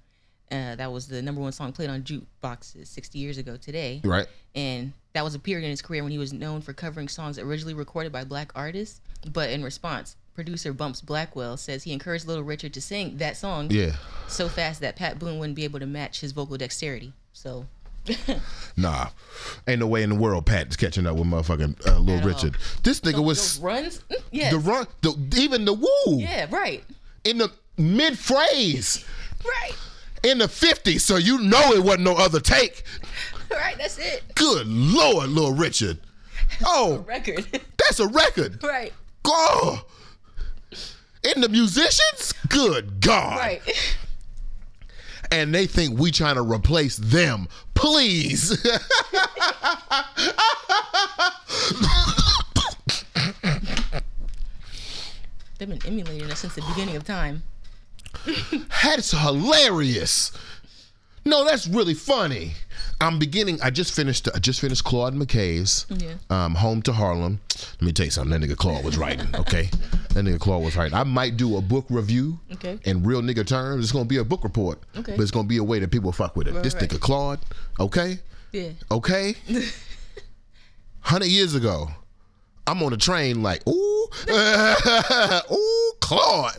Uh, that was the number one song played on jukeboxes 60 years ago today. Right. And that was a period in his career when he was known for covering songs originally recorded by black artists. But in response, producer Bumps Blackwell says he encouraged Little Richard to sing that song Yeah. so fast that Pat Boone wouldn't be able to match his vocal dexterity. So Nah, ain't no way in the world Pat's catching up with motherfucking uh, Little Richard. This nigga was those runs, Mm, yes. the run, the, even the woo yeah, right, in the mid phrase right, in the 50s, so you know it wasn't no other take. right. That's it. Good lord, Little Richard. Oh, Record. that's a record. right. Oh. In the musicians, good God. Right. And they think we trying to replace them. Please. They've been emulating us since the beginning of time. That's hilarious. No, that's really funny. I'm beginning. I just finished. I just finished Claude McKay's Yeah. um, "Home to Harlem." Let me tell you something. That nigga Claude was writing. Okay, that nigga Claude was writing. I might do a book review. Okay. In real nigga terms, it's gonna be a book report. Okay. But it's gonna be a way that people fuck with it. Right, this right. nigga Claude. Okay. Yeah. Okay. Hundred years ago, I'm on a train like ooh, ooh, Claude,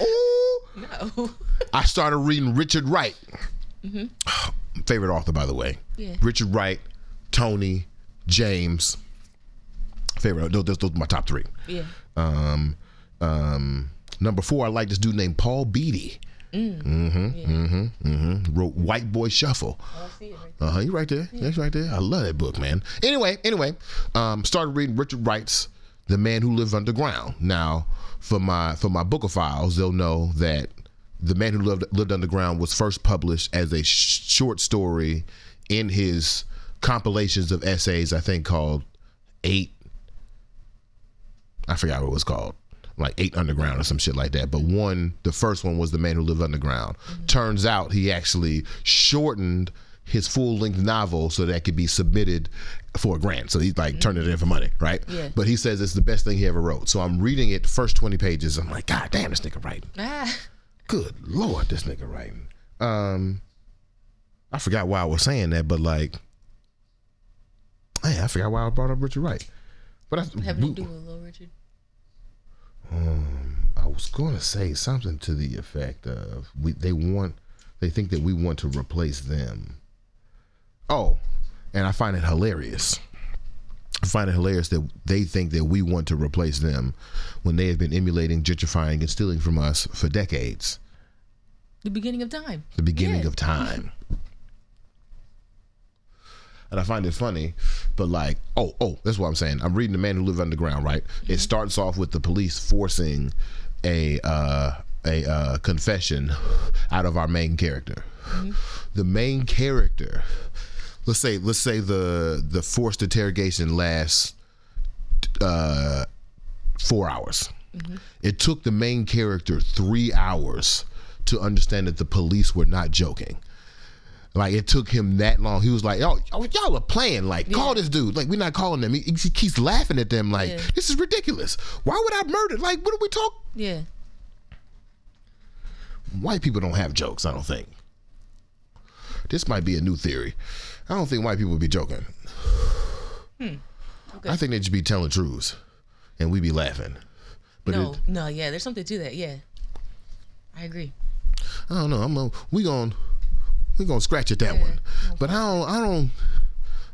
ooh. No. I started reading Richard Wright. Hmm Favorite author, by the way. Yeah. Richard Wright, Tony, James. Favorite. Those, those, are my top three. Yeah. Um, um, number four, I like this dude named Paul Beatty. Mm. Mm-hmm. Mm-hmm. Mm-hmm. Wrote White Boy Shuffle. Oh, I see it right Uh huh. You right there. Yeah. That's right there. I love that book, man. Anyway, anyway, um, started reading Richard Wright's The Man Who Lived Underground. Now, for my for my bookophiles, they'll know that The Man Who Lived Lived Underground was first published as a sh- short story in his compilations of essays. I think called Eight. I forgot what it was called. Like eight underground or some shit like that. But one, the first one was the man who lived underground. Turns out he actually shortened his full length novel so that it could be submitted for a grant. So he's like turned it in for money, right? Yeah. But he says it's the best thing he ever wrote. So I'm reading it, first 20 pages. I'm like, God damn, this nigga writing. Ah. Good lord, this nigga writing. Um, I forgot why I was saying that, but like, man, I forgot why I brought up Richard Wright. But I, Having to do with Little Richard. um, I was going to say something to the effect of we they want they think that we want to replace them. Oh, and I find it hilarious. I find it hilarious that they think that we want to replace them when they have been emulating, gentrifying, and stealing from us for decades. The beginning of time. The beginning Yeah. of time. And I find it funny, but like, oh, oh, that's what I'm saying. I'm reading The Man Who Lived Underground, right? It starts off with the police forcing a uh, a uh, confession out of our main character. The main character, let's say, let's say the the forced interrogation lasts uh, four hours. It took the main character three hours to understand that the police were not joking. Like it took him that long. He was like, "Oh, oh y'all are playing. Like, call this dude. Like, we're not calling them." He, he keeps laughing at them. Like, Yeah. this is ridiculous. Why would I murder? Like, what are we talk? Yeah. White people don't have jokes. I don't think. This might be a new theory. I don't think white people would be joking. Hmm. Okay. I think they just be telling truths, and we'd be laughing. But no, it, no, yeah, there's something to that. Yeah. I agree. I don't know. I'm a, we gon' we gonna scratch at that one. But I don't I don't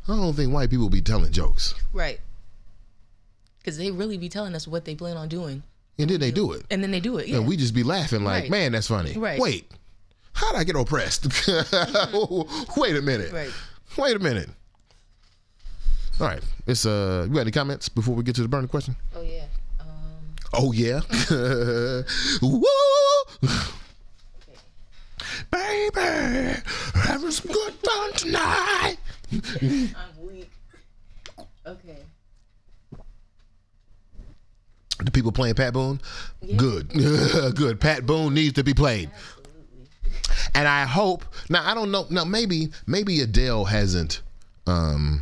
I don't think white people be telling jokes. Right. Because they really be telling us what they plan on doing. And then they do it. And then they do it. Yeah. And we just be laughing like, Right. man, that's funny. Right. Wait, how'd I get oppressed? Wait a minute. Right. Wait a minute. All right. It's uh you got any comments before we get to the burning question? Oh, yeah. Oh yeah. Woo! Baby, having some good fun tonight. I'm weak. Okay. The people playing Pat Boone, good, good. Pat Boone needs to be played, Absolutely. and I hope. Now I don't know. Now maybe maybe Adele hasn't. Um,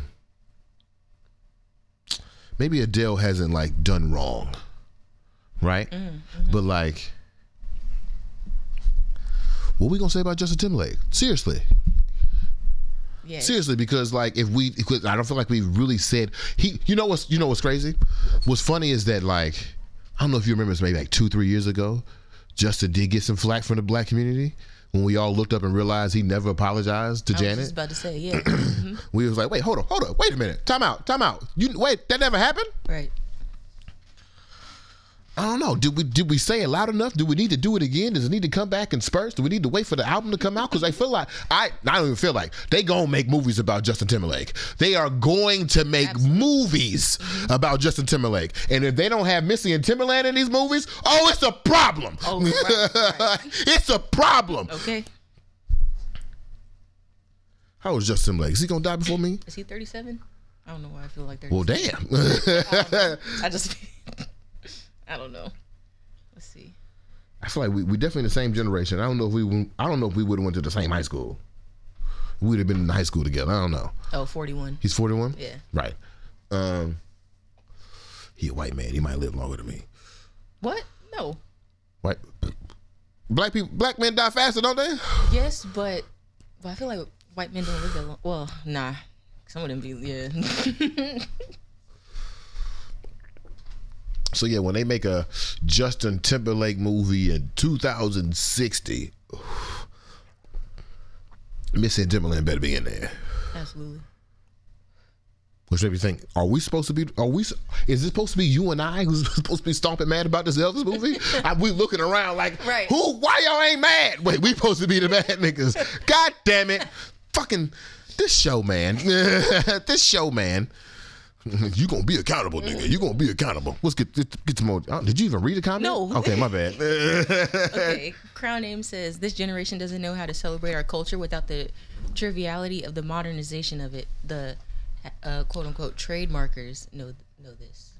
maybe Adele hasn't like done wrong, right? But like, what we gonna say about Justin Timberlake? Seriously, Yeah. Seriously, because like if we, because I don't feel like we really said he. You know what's you know what's crazy? What's funny is that like I don't know if you remember, it's maybe like two three years ago, Justin did get some flack from the black community when we all looked up and realized he never apologized to I was Janet. just about to say, yeah. Mhm. We was like, wait, hold on, hold on, wait a minute, time out, time out. You wait, that never happened. Right. I don't know. Did we did we say it loud enough? Do we need to do it again? Does it need to come back in spurts? Do we need to wait for the album to come out? Because I feel like I I don't even feel like they gonna make movies about Justin Timberlake. They are going to make movies mm-hmm. about Justin Timberlake. And if they don't have Missy and Timbaland in these movies, oh, it's a problem. Oh, right, it's a problem. Okay. How old is Justin Timberlake? Is he gonna die before me? Is he 37? I don't know why I feel like 37. Well, damn. I just, I don't know. Let's see. I feel like we we definitely the same generation. I don't know if we I don't know if we would have went to the same high school. We would have been in high school together. I don't know. Oh, 41. He's 41? Yeah. Right. Um he a white man. He might live longer than me. What? No. White Black people black men die faster, don't they? Yes, but but I feel like white men don't live that long. Well, nah. Some of them be yeah. So yeah, when they make a Justin Timberlake movie in 2060, Missy and Timbaland better be in there. Absolutely. Which made me think: Are we supposed to be? Are we? Is this supposed to be you and I who's supposed to be stomping mad about this Elvis movie? are we looking around like, Right. who? Why y'all ain't mad? Wait, we supposed to be the mad niggas? God damn it! Fucking this show, man. this show, man. You gonna be accountable, nigga. You gonna be accountable. Let's get get, get some more. oh, did you even read the comment? No. Okay, my bad. okay. Crown Name says this generation doesn't know how to celebrate our culture without the triviality of the modernization of it. The uh, quote unquote trademarkers know know this.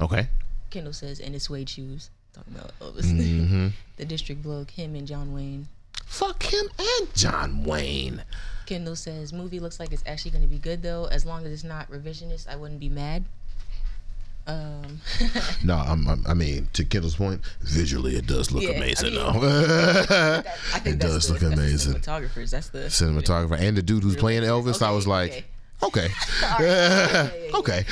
Okay. Kendall says, and it's suede shoes. Talking about Elvis. Mhm. the District Bloke, him and John Wayne. Fuck him and John Wayne. Kendall says, movie looks like it's actually going to be good though. As long as it's not revisionist, I wouldn't be mad. Um, No, I'm, I'm, I mean, to Kendall's point, visually it does look Yeah, I amazing, mean, though. I it does the- look amazing. cinematographers, that's the cinematographer and the dude who's playing Elvis. I was like, okay, okay, okay,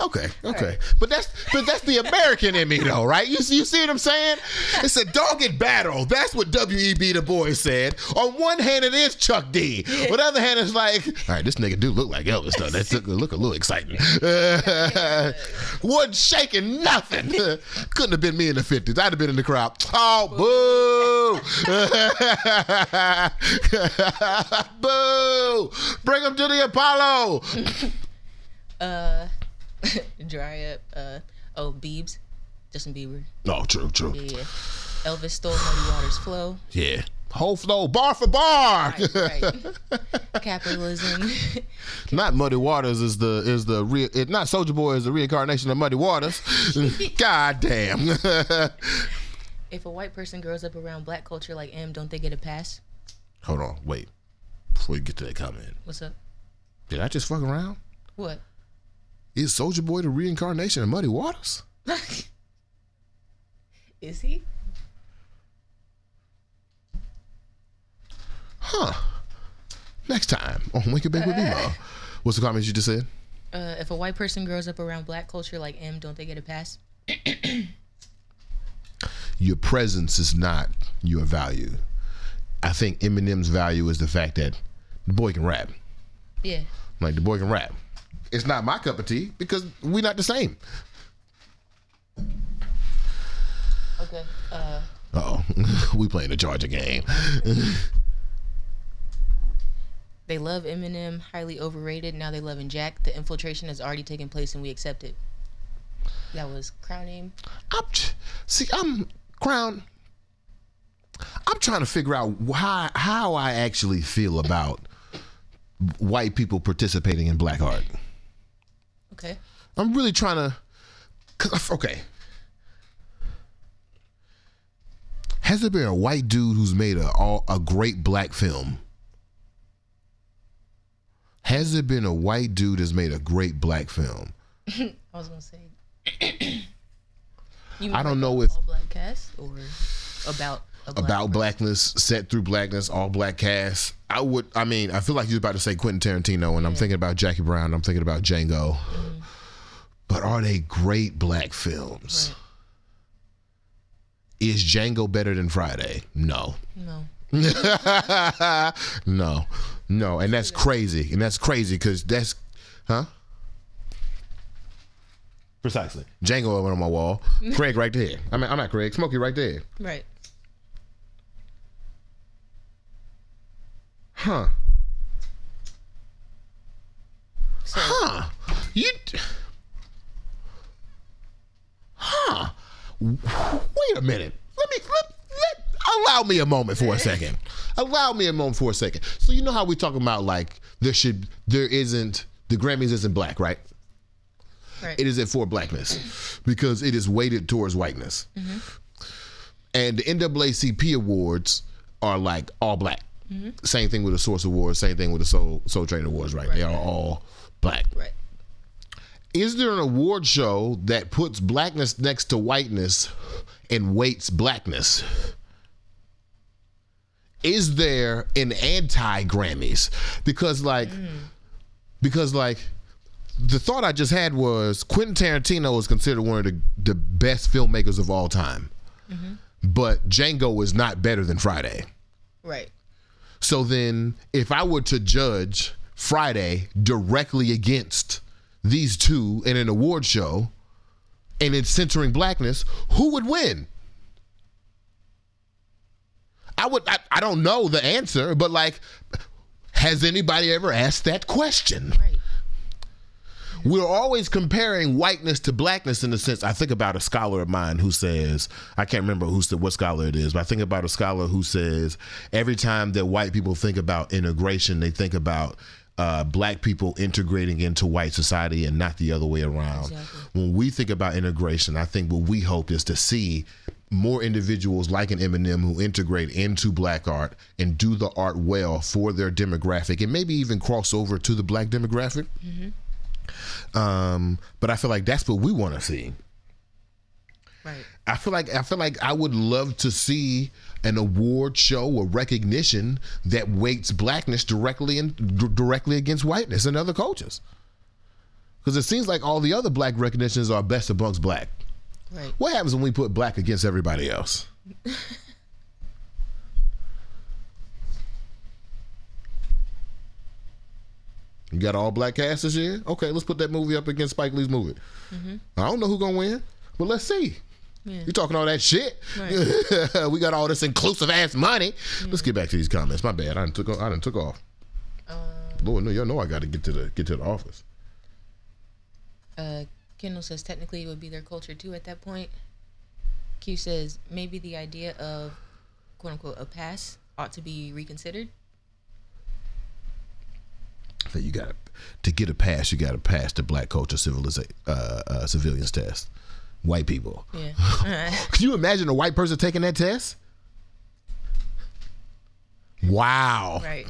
okay. Okay. But that's but that's the American in me, though, right? You you see what I'm saying? It's a dogged battle. That's what W.E.B. Du Bois said. On one hand, it is Chuck D. On the other hand, it's like, all right, this nigga do look like Elvis, though. That look, look a little exciting. Wasn't shaking nothing. Couldn't have been me in the 50s. I'd have been in the crowd. Oh, boo! boo! Bring him to the Apollo. uh, dry up. Uh, oh, Biebs, Justin Bieber. Oh, true, true. Yeah. Elvis stole Muddy Waters' flow. Yeah. Whole flow, bar for bar. Right. Capitalism. not Muddy Waters is the is the real. It, not Soulja Boy is the reincarnation of Muddy Waters. God damn. if a white person grows up around black culture like M, don't they get a pass? Hold on, wait. Before you get to that comment, What's up? Did I just fuck around? What? Is Soulja Boy the reincarnation of Muddy Waters? Is he? Huh. Next time on Wake Up Back with Ma. What's the comment you just said? Uh, if a white person grows up around black culture like M, don't they get a pass? Your presence is not your value. I think Eminem's value is the fact that the boy can rap. Yeah. Like the boy can rap. It's not my cup of tea because we're not the same. Okay. Uh, Oh, we playing the Georgia game. they love Eminem, highly overrated. Now they loving Jack. The infiltration has already taken place and we accept it. That was Crown Name. I'm see, I'm Crown. I'm trying to figure out how how I actually feel about white people participating in black art. Okay. I'm really trying to. 'cause- Okay. Has there been a white dude who's made a all, a great black film? Has there been a white dude that's made a great black film? I was gonna say. you I don't know if- all black cast or about a black about blackness, set through blackness, all black cast. I would. I mean, I feel like you're about to say Quentin Tarantino, and I'm thinking about Jackie Brown. I'm thinking about Django. Mm-hmm. But are they great black films? Is Django better than Friday? No. No. no, no, and that's crazy, and that's crazy because that's, huh? Precisely. Django over on my wall. Craig right there. I mean, I'm not Craig. Smokey right there. Right. Huh. So, Huh. You. Huh. Wait a minute. Let me let, let allow me a moment for a second. Allow me a moment for a second. So you know how we talking about like there should there isn't the Grammys isn't black, right? Right. It isn't for blackness because it is weighted towards whiteness. Mhm. And the NAACP awards are like all black. Mm-hmm. Same thing with the Source Awards. Same thing with the Soul Soul Train Awards. Right? They are all black. Right. Is there an award show that puts blackness next to whiteness and weights blackness? Is there an anti Grammys? Because like, mm. because like, the thought I just had was Quentin Tarantino is considered one of the, the best filmmakers of all time, mm-hmm. but Django is not better than Friday. Right. So then, if I were to judge Friday directly against these two in an award show and it's centering blackness, who would win? I would, I, I don't know the answer, but like, has anybody ever asked that question? Right. We're always comparing whiteness to blackness in the sense. I think about a scholar of mine who says, I can't remember who's the, what scholar it is, but I think about a scholar who says every time that white people think about integration, they think about uh, black people integrating into white society and not the other way around. When we think about integration, I think what we hope is to see more individuals like an Eminem who integrate into black art and do the art well for their demographic and maybe even cross over to the black demographic. Um, but I feel like that's what we want to see. Right. I feel like I feel like I would love to see an award show or recognition that weights blackness directly and d- directly against whiteness and other cultures. Because it seems like all the other black recognitions are best amongst black. Right. What happens when we put black against everybody else? You got all black cast this year? Okay, let's put that movie up against Spike Lee's movie. I don't know who's gonna win, but let's see. Yeah. You talking all that shit? we got all this inclusive ass money. Let's get back to these comments. My bad. I done took. I done took off. Lord, no, y'all know I got to get to the get to the office. Uh, Kendall says technically it would be their culture too at that point. Q says maybe the idea of quote unquote a pass ought to be reconsidered. So you got to get a pass. You got to pass the black culture civilization uh, uh, civilians test. White people. Yeah. Can you imagine a white person taking that test? Wow. right.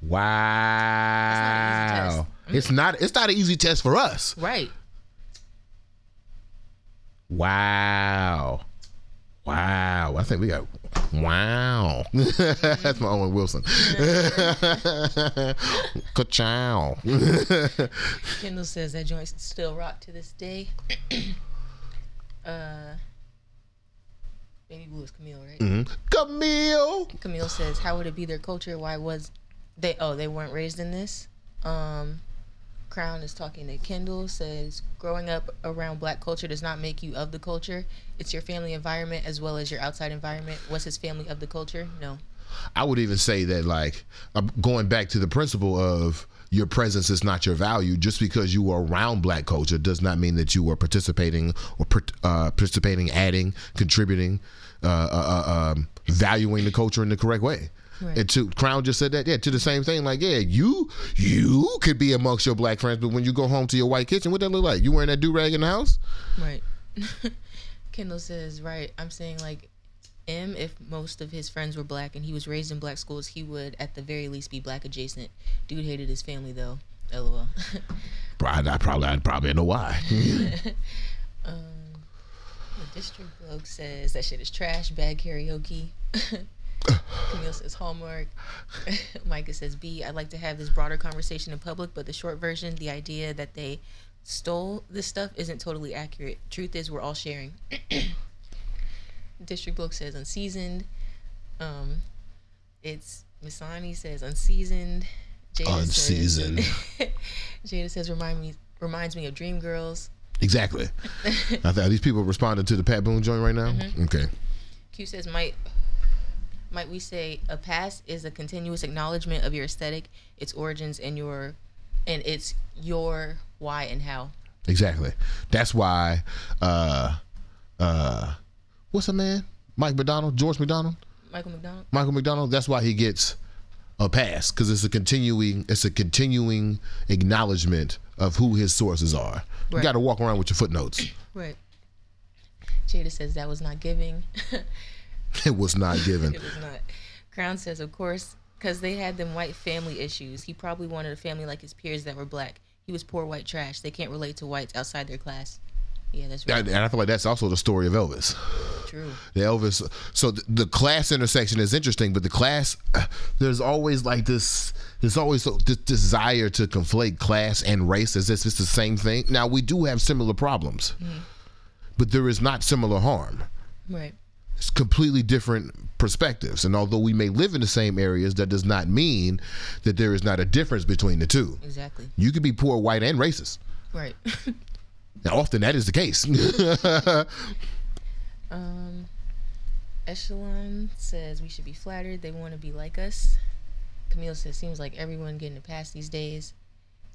Wow. It's not. It's not an easy test for us. Right. Wow. Wow. I think we got. Wow. That's my Owen Wilson. Ka-chow. Kendall says that joint still rock to this day. uh, Baby Blue is Camille, right? Mhm. Camille. Camille says, "How would it be their culture? Why was they? Oh, they weren't raised in this." Um, Crown is talking to Kendall. Says, "Growing up around black culture does not make you of the culture. It's your family environment as well as your outside environment. Was his family of the culture? No. I would even say that, like, going back to the principle of your presence is not your value. Just because you are around black culture does not mean that you are participating or uh, participating, adding, contributing, uh, uh, uh, um, valuing the culture in the correct way. Right. And to Crown just said that, yeah, to the same thing. Like, yeah, you you could be amongst your black friends, but when you go home to your white kitchen, what that look like? You wearing that do rag in the house? Right. Kendall says, right. I'm saying like M, if most of his friends were black and he was raised in black schools, he would at the very least be black adjacent. Dude hated his family though. LOL. Probably, I probably, I probably know why. um, the district blog says that shit is trash. Bad karaoke. Camille says Hallmark. Micah says B. I'd like to have this broader conversation in public, but the short version, the idea that they stole this stuff isn't totally accurate. Truth is, we're all sharing. District Book says unseasoned. Um, it's Misani says unseasoned. Jada Unseasoned. Says, Jada says remind me reminds me of Dreamgirls. Exactly. I thought these people responding to the Pat Boone joint right now. Mhm. Okay. Q says, might might we say a past is a continuous acknowledgement of your aesthetic, its origins, and your and it's your why and how. Exactly. That's why. Uh, uh, what's a man? Mike McDonald, George McDonald, Michael McDonald. Michael McDonald. That's why he gets a pass because it's a continuing. It's a continuing acknowledgement of who his sources are. You got to walk around with your footnotes. Right. Jada says that was not giving. It was not given. it was not. Crown says, of course, because they had them white family issues. He probably wanted a family like his peers that were black. He was poor white trash. They can't relate to whites outside their class. Yeah, that's right. And I feel like that's also the story of Elvis. True. The Elvis. So the, the class intersection is interesting, but the class, there's always like this. There's always this desire to conflate class and race as if it's the same thing. Now we do have similar problems, mm-hmm. but there is not similar harm. Right. It's completely different perspectives, and although we may live in the same areas, that does not mean that there is not a difference between the two. Exactly. You could be poor, white, and racist. Right. And often that is the case. Um, Echelon says we should be flattered. They want to be like us. Camille says seems like everyone getting a pass these days.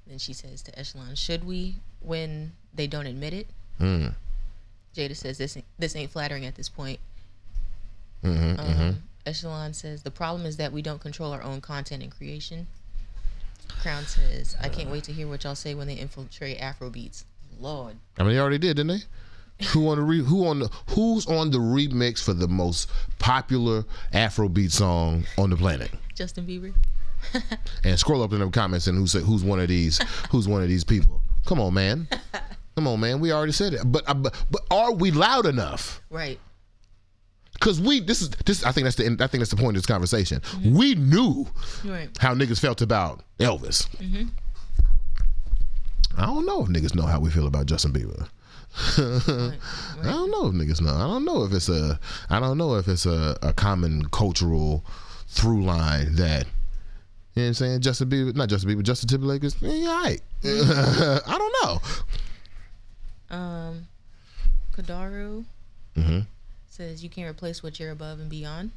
Then she says to Echelon, should we when they don't admit it? Hmm. Jada says this ain't- this ain't flattering at this point. Mhm, Um, mhm. Echelon says the problem is that we don't control our own content and creation. Crown says I can't wait to hear what y'all say when they infiltrate Afro beats. Lord. I mean, they already did, didn't they? who on the re- who on the who's on the remix for the most popular Afrobeat song on the planet? Justin Bieber. And scroll up in the comments and who said who's one of these who's one of these people? Come on, man. Come on, man. We already said it, but uh, but, but are we loud enough? Right. Because we this is this I think that's the I think that's the point of this conversation. We knew Right. how niggas felt about Elvis. Mm-hmm. I don't know if niggas know how we feel about Justin Bieber. I don't know if niggas know. I don't know if it's a. I don't know if it's a, a common cultural through line that. You know what I'm saying? Justin Bieber, not Justin Bieber, Justin Timberlake is. Yeah, all right. I don't know. Um, Kadaru Mm-hmm. Says you can't replace what you're above and beyond.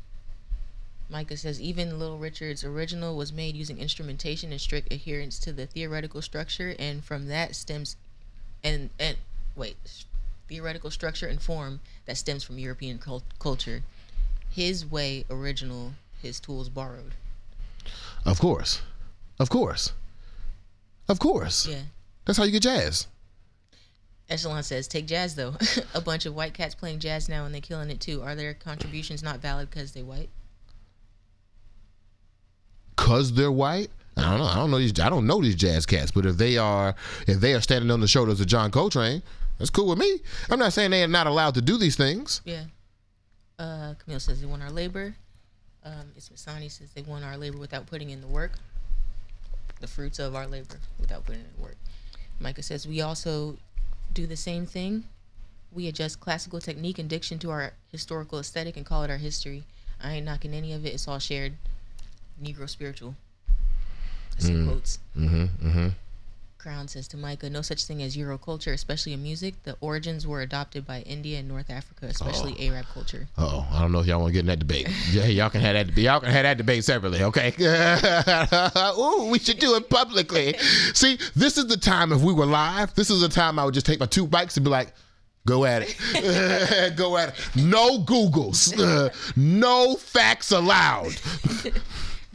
Micah says even Little Richard's original was made using instrumentation and strict adherence to the theoretical structure, and from that stems, and and wait, theoretical structure and form that stems from European cul- culture. His way original, his tools borrowed. Of course, of course, of course. Yeah. That's how you get jazz. Echelon says, take jazz though. a bunch of white cats playing jazz now and they're killing it too. Are their contributions not valid because they white? Cause they're white. I don't know. I don't know these. I don't know these jazz cats. But if they are, if they are standing on the shoulders of John Coltrane, that's cool with me. I'm not saying they are not allowed to do these things. Yeah. Uh, Camille says they want our labor. Um, Ismasani says they want our labor without putting in the work. The fruits of our labor without putting in the work. Micah says we also do the same thing. We adjust classical technique and diction to our historical aesthetic and call it our history. I ain't knocking any of it. It's all shared. Negro spiritual. That's in quotes. Mm-hmm. Mm-hmm. Crown says to Micah, no such thing as Euro culture, especially in music. The origins were adopted by India and North Africa, especially Arab culture. Oh, I don't know if y'all want to get in that debate. Yeah, y'all can have that. Y'all can have that debate separately, okay? Ooh, we should do it publicly. See, this is the time if we were live. This is the time I would just take my two bikes and be like, "Go at it, go at it." No Googles, Uh, no facts allowed.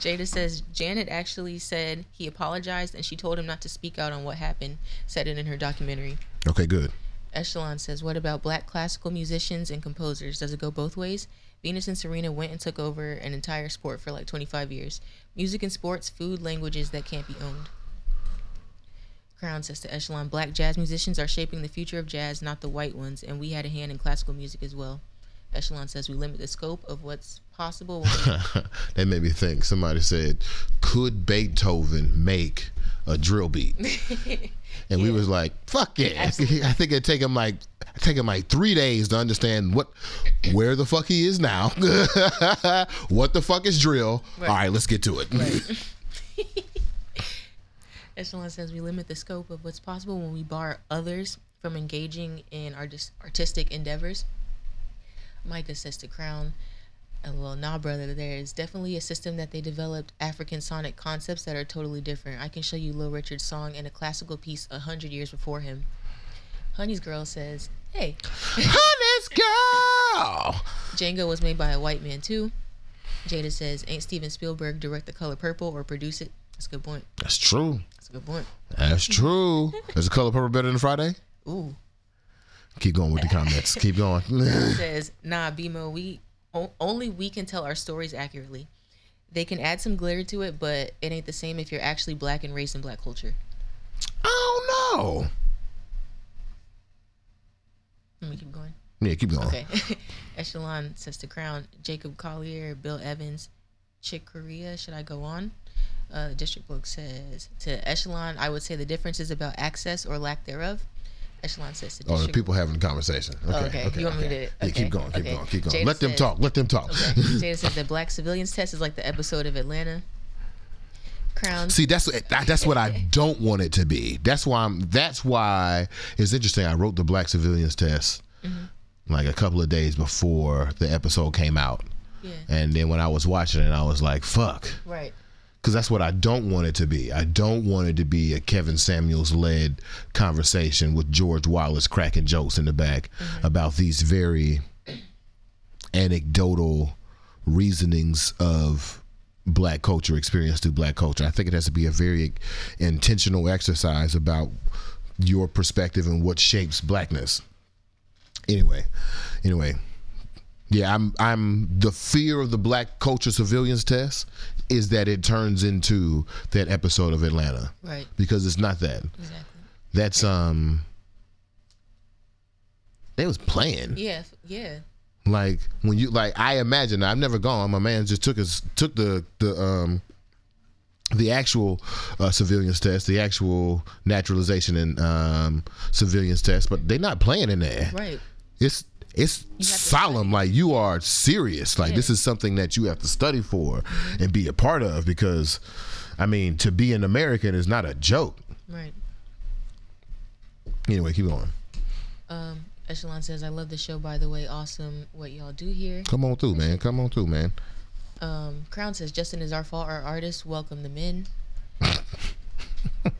Jada says Janet actually said he apologized and she told him not to speak out on what happened, said it in her documentary. Okay, good. Echelon says, What about black classical musicians and composers? Does it go both ways? Venus and Serena went and took over an entire sport for like 25 years. Music and sports, food, languages that can't be owned. Crown says to Echelon, Black jazz musicians are shaping the future of jazz, not the white ones, and we had a hand in classical music as well. Echelon says we limit the scope of what's possible. That made me think. Somebody said, "Could Beethoven make a drill beat?" And we was like, "Fuck yeah!" I think it'd take him like take him like three days to understand what where the fuck he is now. what the fuck is drill? Right. All right, let's get to it. Echelon says we limit the scope of what's possible when we bar others from engaging in artis- artistic endeavors. Micah says to Crown, uh, well, nah, brother, there is definitely a system that they developed African sonic concepts that are totally different. I can show you Lil Richard's song and a classical piece a hundred years before him. Honey's girl says, hey, Honey's girl. Django was made by a white man too. Jada says, ain't Steven Spielberg direct The Color Purple or produce it? That's a good point. That's true. That's a good point. That's true. Is the color purple better than Friday? Ooh. Keep going with the comments. Keep going. says, nah, BMO, we o- only we can tell our stories accurately. They can add some glitter to it, but it ain't the same if you're actually black and raised in black culture. oh no. Let me keep going. Yeah, keep going. Okay. Echelon says to Crown, Jacob Collier, Bill Evans, Chick Corea. Should I go on? Uh, District Book says to Echelon, I would say the difference is about access or lack thereof. Echelon says to Oh, the people having a conversation. Okay, Oh, okay. okay. You want me okay. to- Yeah, keep going. Keep okay. going. Keep going. Jada Let them talk. Let them talk. Okay. Jada says the black civilians test is like the episode of Atlanta. Crown. See, that's that, that's what I don't want it to be. That's why I'm. That's why it's interesting. I wrote the black civilians test Mm-hmm. like a couple of days before the episode came out, Yeah. and then when I was watching it, I was like, "Fuck," Right. Because that's what I don't want it to be. I don't want it to be a Kevin Samuels led conversation with George Wallace cracking jokes in the back mm-hmm. about these very anecdotal reasonings of black culture experience through black culture. I think it has to be a very intentional exercise about your perspective and what shapes blackness. Anyway, anyway, yeah, I'm I'm the fear of the black culture civilians test is that it turns into that episode of Atlanta. Right. Because it's not that. Exactly. That's um they was playing. Yeah. Yeah. Like when you like I imagine I've never gone. My man just took his took the the um the actual uh, civilians test, the actual naturalization and um, civilians test, but they're not playing in there. Right. It's it's solemn. Like you are serious. Like this is something that you have to study for and be a part of because, I mean, to be an American is not a joke. Right. Anyway, keep going. Um, Echelon says, I love the show, by the way. Awesome what y'all do here. Come on through, man. Come on through, man. Um, Crown says, Justin is our fault. Our artists welcome the men.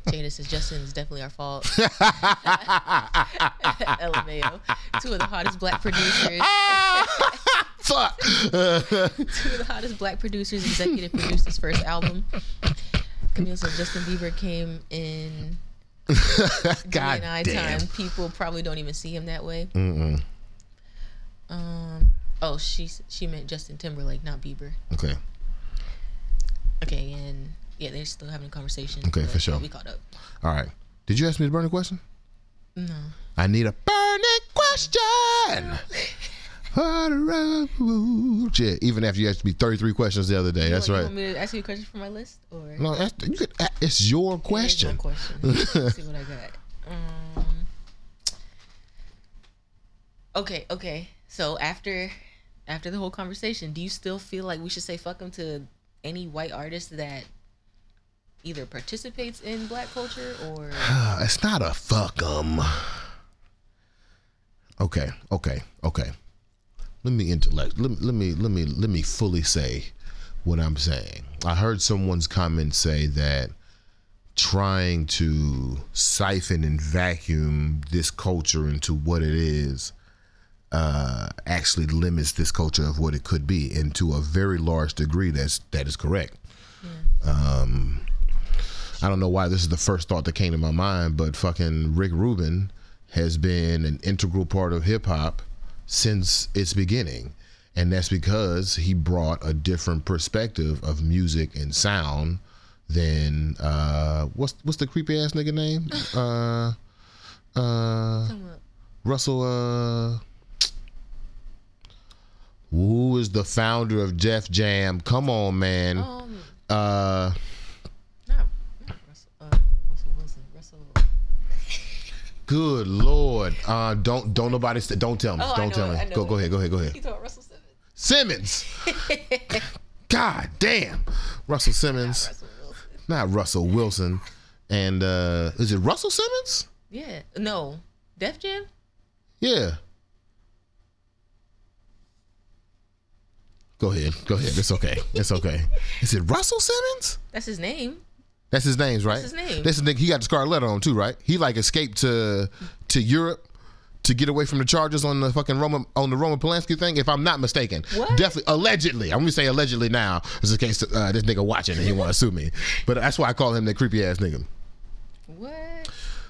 Jada says, Justin is definitely our fault. LMAO. Two of the hottest black producers. Fuck. Two of the hottest black producers executive produced his first album. Camille says, Justin Bieber came in God damn. time. People probably don't even see him that way. Mm-mm. Um. Oh, she she meant Justin Timberlake, not Bieber. Okay. Okay, and yeah, they're still having a conversation. Okay, for sure. We caught up. All right. Did you ask me the burning question? No. I need a burning question. Yeah, even after you asked me 33 questions the other day. That's you right. Want me to ask you a question from my list, or No, that's, you could, it's your question. question. Let's see what I got. Um. Okay. Okay. So after after the whole conversation, do you still feel like we should say fuck them to any white artist that either participates in black culture or it's not a fuck 'em. Okay, okay, okay. Let me intellect. Let, me- let me let me let me fully say what I'm saying. I heard someone's comment say that trying to siphon and vacuum this culture into what it is uh, actually limits this culture of what it could be, and to a very large degree, that's that is correct. Um, I don't know why this is the first thought that came to my mind, but fucking Rick Rubin has been an integral part of hip hop since its beginning. And that's because he brought a different perspective of music and sound than uh what's what's the creepy ass nigga name? Uh uh Russell uh who is the founder of Def Jam? Come on, man. Um, uh Good lord. Uh don't don't nobody st- don't tell me. Oh, don't know tell me. Go go ahead, go ahead, go You ahead. thought Russell Simmons? Simmons. God damn. Russell Simmons. Not Russell Wilson. And uh is it Russell Simmons? Yeah. No, Def Jam? Yeah. Go ahead. Go ahead. It's okay. It's okay. Is it Russell Simmons? That's his name. That's his name, right? That's his name. That's the nigga. He got the scarlet letter on too, right? He like escaped to to Europe to get away from the charges on the fucking Roman on the Roman Polanski thing, if I'm not mistaken. What? Definitely, allegedly. I'm gonna say allegedly now, just in case uh, this nigga watching and he want to sue me. But that's why I call him that creepy ass nigga. What?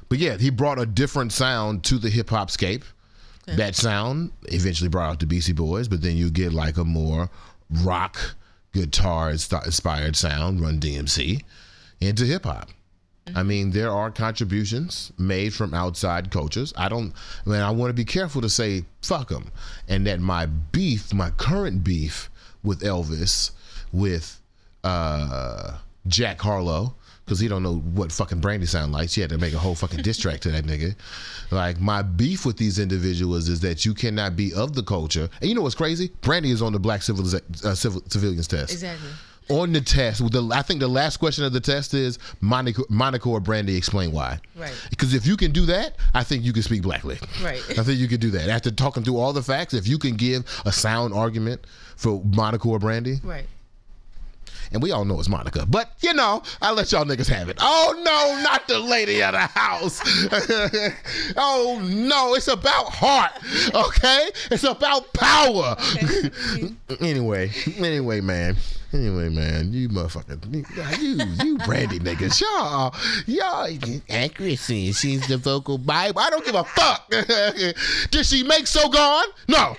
But yeah, he brought a different sound to the hip hop scape. That sound eventually brought out the Beastie Boys, but then you get like a more rock guitar inspired sound, Run DMC, into hip hop. I mean, there are contributions made from outside coaches. I don't, I mean, I want to be careful to say fuck them, and that my beef, my current beef with Elvis, with uh, Jack Harlow, because he don't know what fucking Brandy sound like. She had to make a whole fucking diss track to that nigga. Like my beef with these individuals is that you cannot be of the culture. And you know what's crazy? Brandy is on the black civiliza- uh, civil, civilians test. Exactly. On the test, the, I think the last question of the test is Monica, Monica or Brandy explain why. Right. Because if you can do that, I think you can speak blackly. Right. I think you can do that. After talking through all the facts, if you can give a sound argument for Monica or Brandy, Right. And we all know it's Monica. But you know, I let y'all niggas have it. Oh no, not the lady of the house. oh no, it's about heart. Okay, it's about power. anyway, anyway, man. Anyway, man, you motherfucker, you you brandy niggas, y'all, y'all accuracy. She's the vocal bible. I don't give a fuck. Did she make so gone? No.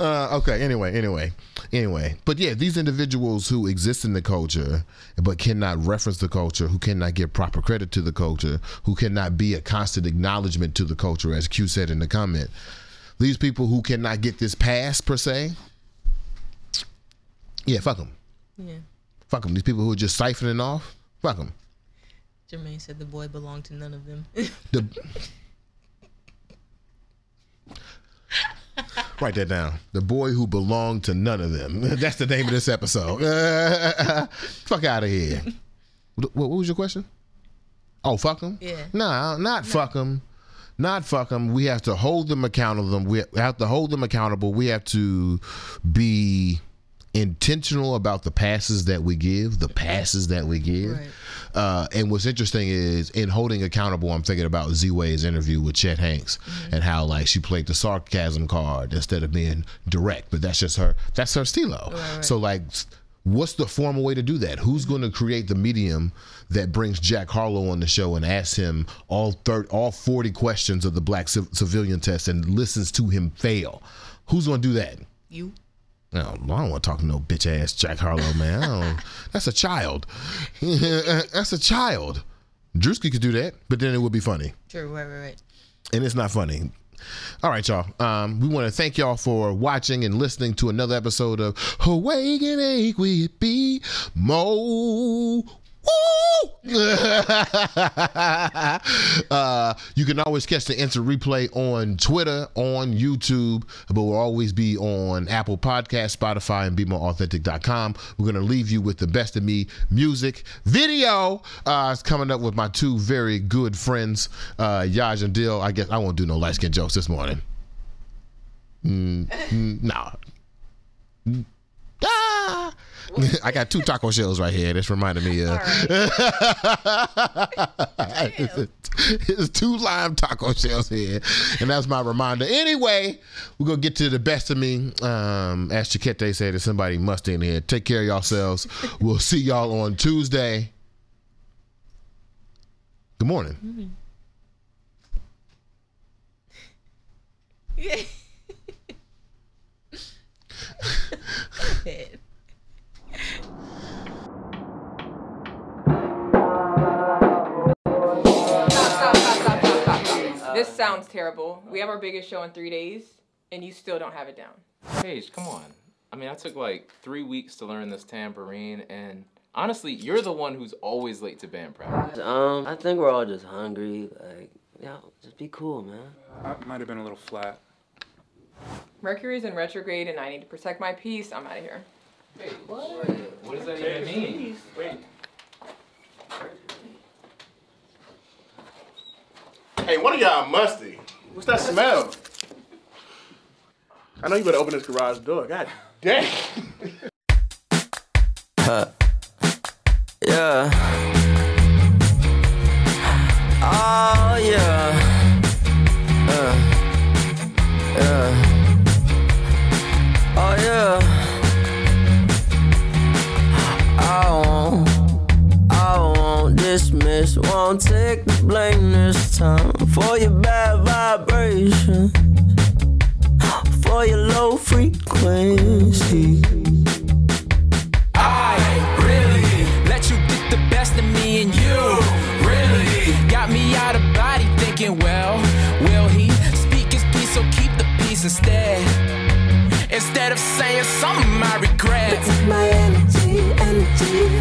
uh, okay. Anyway, anyway. Anyway, but yeah, these individuals who exist in the culture but cannot reference the culture, who cannot give proper credit to the culture, who cannot be a constant acknowledgement to the culture, as Q said in the comment, these people who cannot get this pass per se, yeah, fuck them. Yeah. Fuck them. These people who are just siphoning off, fuck them. Jermaine said the boy belonged to none of them. The, Write that down. The boy who belonged to none of them. That's the name of this episode. fuck out of here. What, what was your question? Oh, fuck them? Yeah. Nah, not fuck them. Not fuck them. We have to hold them accountable. We have to hold them accountable. We have to be intentional about the passes that we give, the passes that we give. Uh, and what's interesting is in holding accountable, I'm thinking about Z Way's interview with Chet Hanks and how like she played the sarcasm card instead of being direct. But that's just her. That's her stilo. So like. What's the formal way to do that? Who's going to create the medium that brings Jack Harlow on the show and asks him all third, all forty questions of the black civ- civilian test and listens to him fail? Who's going to do that? You. No, I don't want to talk to no bitch ass Jack Harlow, man. I don't, that's a child. that's a child. Drewski could do that, but then it would be funny. True. Right. Right. Right. And it's not funny. All right, y'all. Um, we want to thank y'all for watching and listening to another episode of Awake and Ache We Be Mo. Uh, you can always catch the instant replay on Twitter, on YouTube, but we'll always be on Apple Podcasts, Spotify, and BeMoreAuthentic.com. We're going to leave you with the best of me music video. Uh, it's coming up with my two very good friends, uh, Yaj and Dill. I guess I won't do no light skin jokes this morning. Mm, mm, nah. Mm. Ah! I got two taco shells right here. This reminded me of. it's two lime taco shells here, and that's my reminder. Anyway, we're gonna get to the best of me. Um, as Chiquete said, there's somebody must in here. Take care of yourselves. we'll see y'all on Tuesday. Good morning. Yeah. This sounds terrible. We have our biggest show in three days, and you still don't have it down. Paige, come on. I mean, I took like three weeks to learn this tambourine, and honestly, you're the one who's always late to band practice. Um, I think we're all just hungry. Like, yeah, just be cool, man. I might have been a little flat. Mercury's in retrograde, and I need to protect my peace. I'm out of here. Wait, what? What does that even mean? Wait. Hey, one of y'all musty. What's that smell? I know you better open this garage door. God damn. Yeah. Oh yeah. Uh. Yeah. Oh yeah. I won't. I won't dismiss. Won't take the blame. This time for your bad vibration, for your low frequency. I really let you get the best of me, and you really got me out of body thinking, well, will he speak his peace? So keep the peace instead. Instead of saying some of my regrets, it's my energy, energy.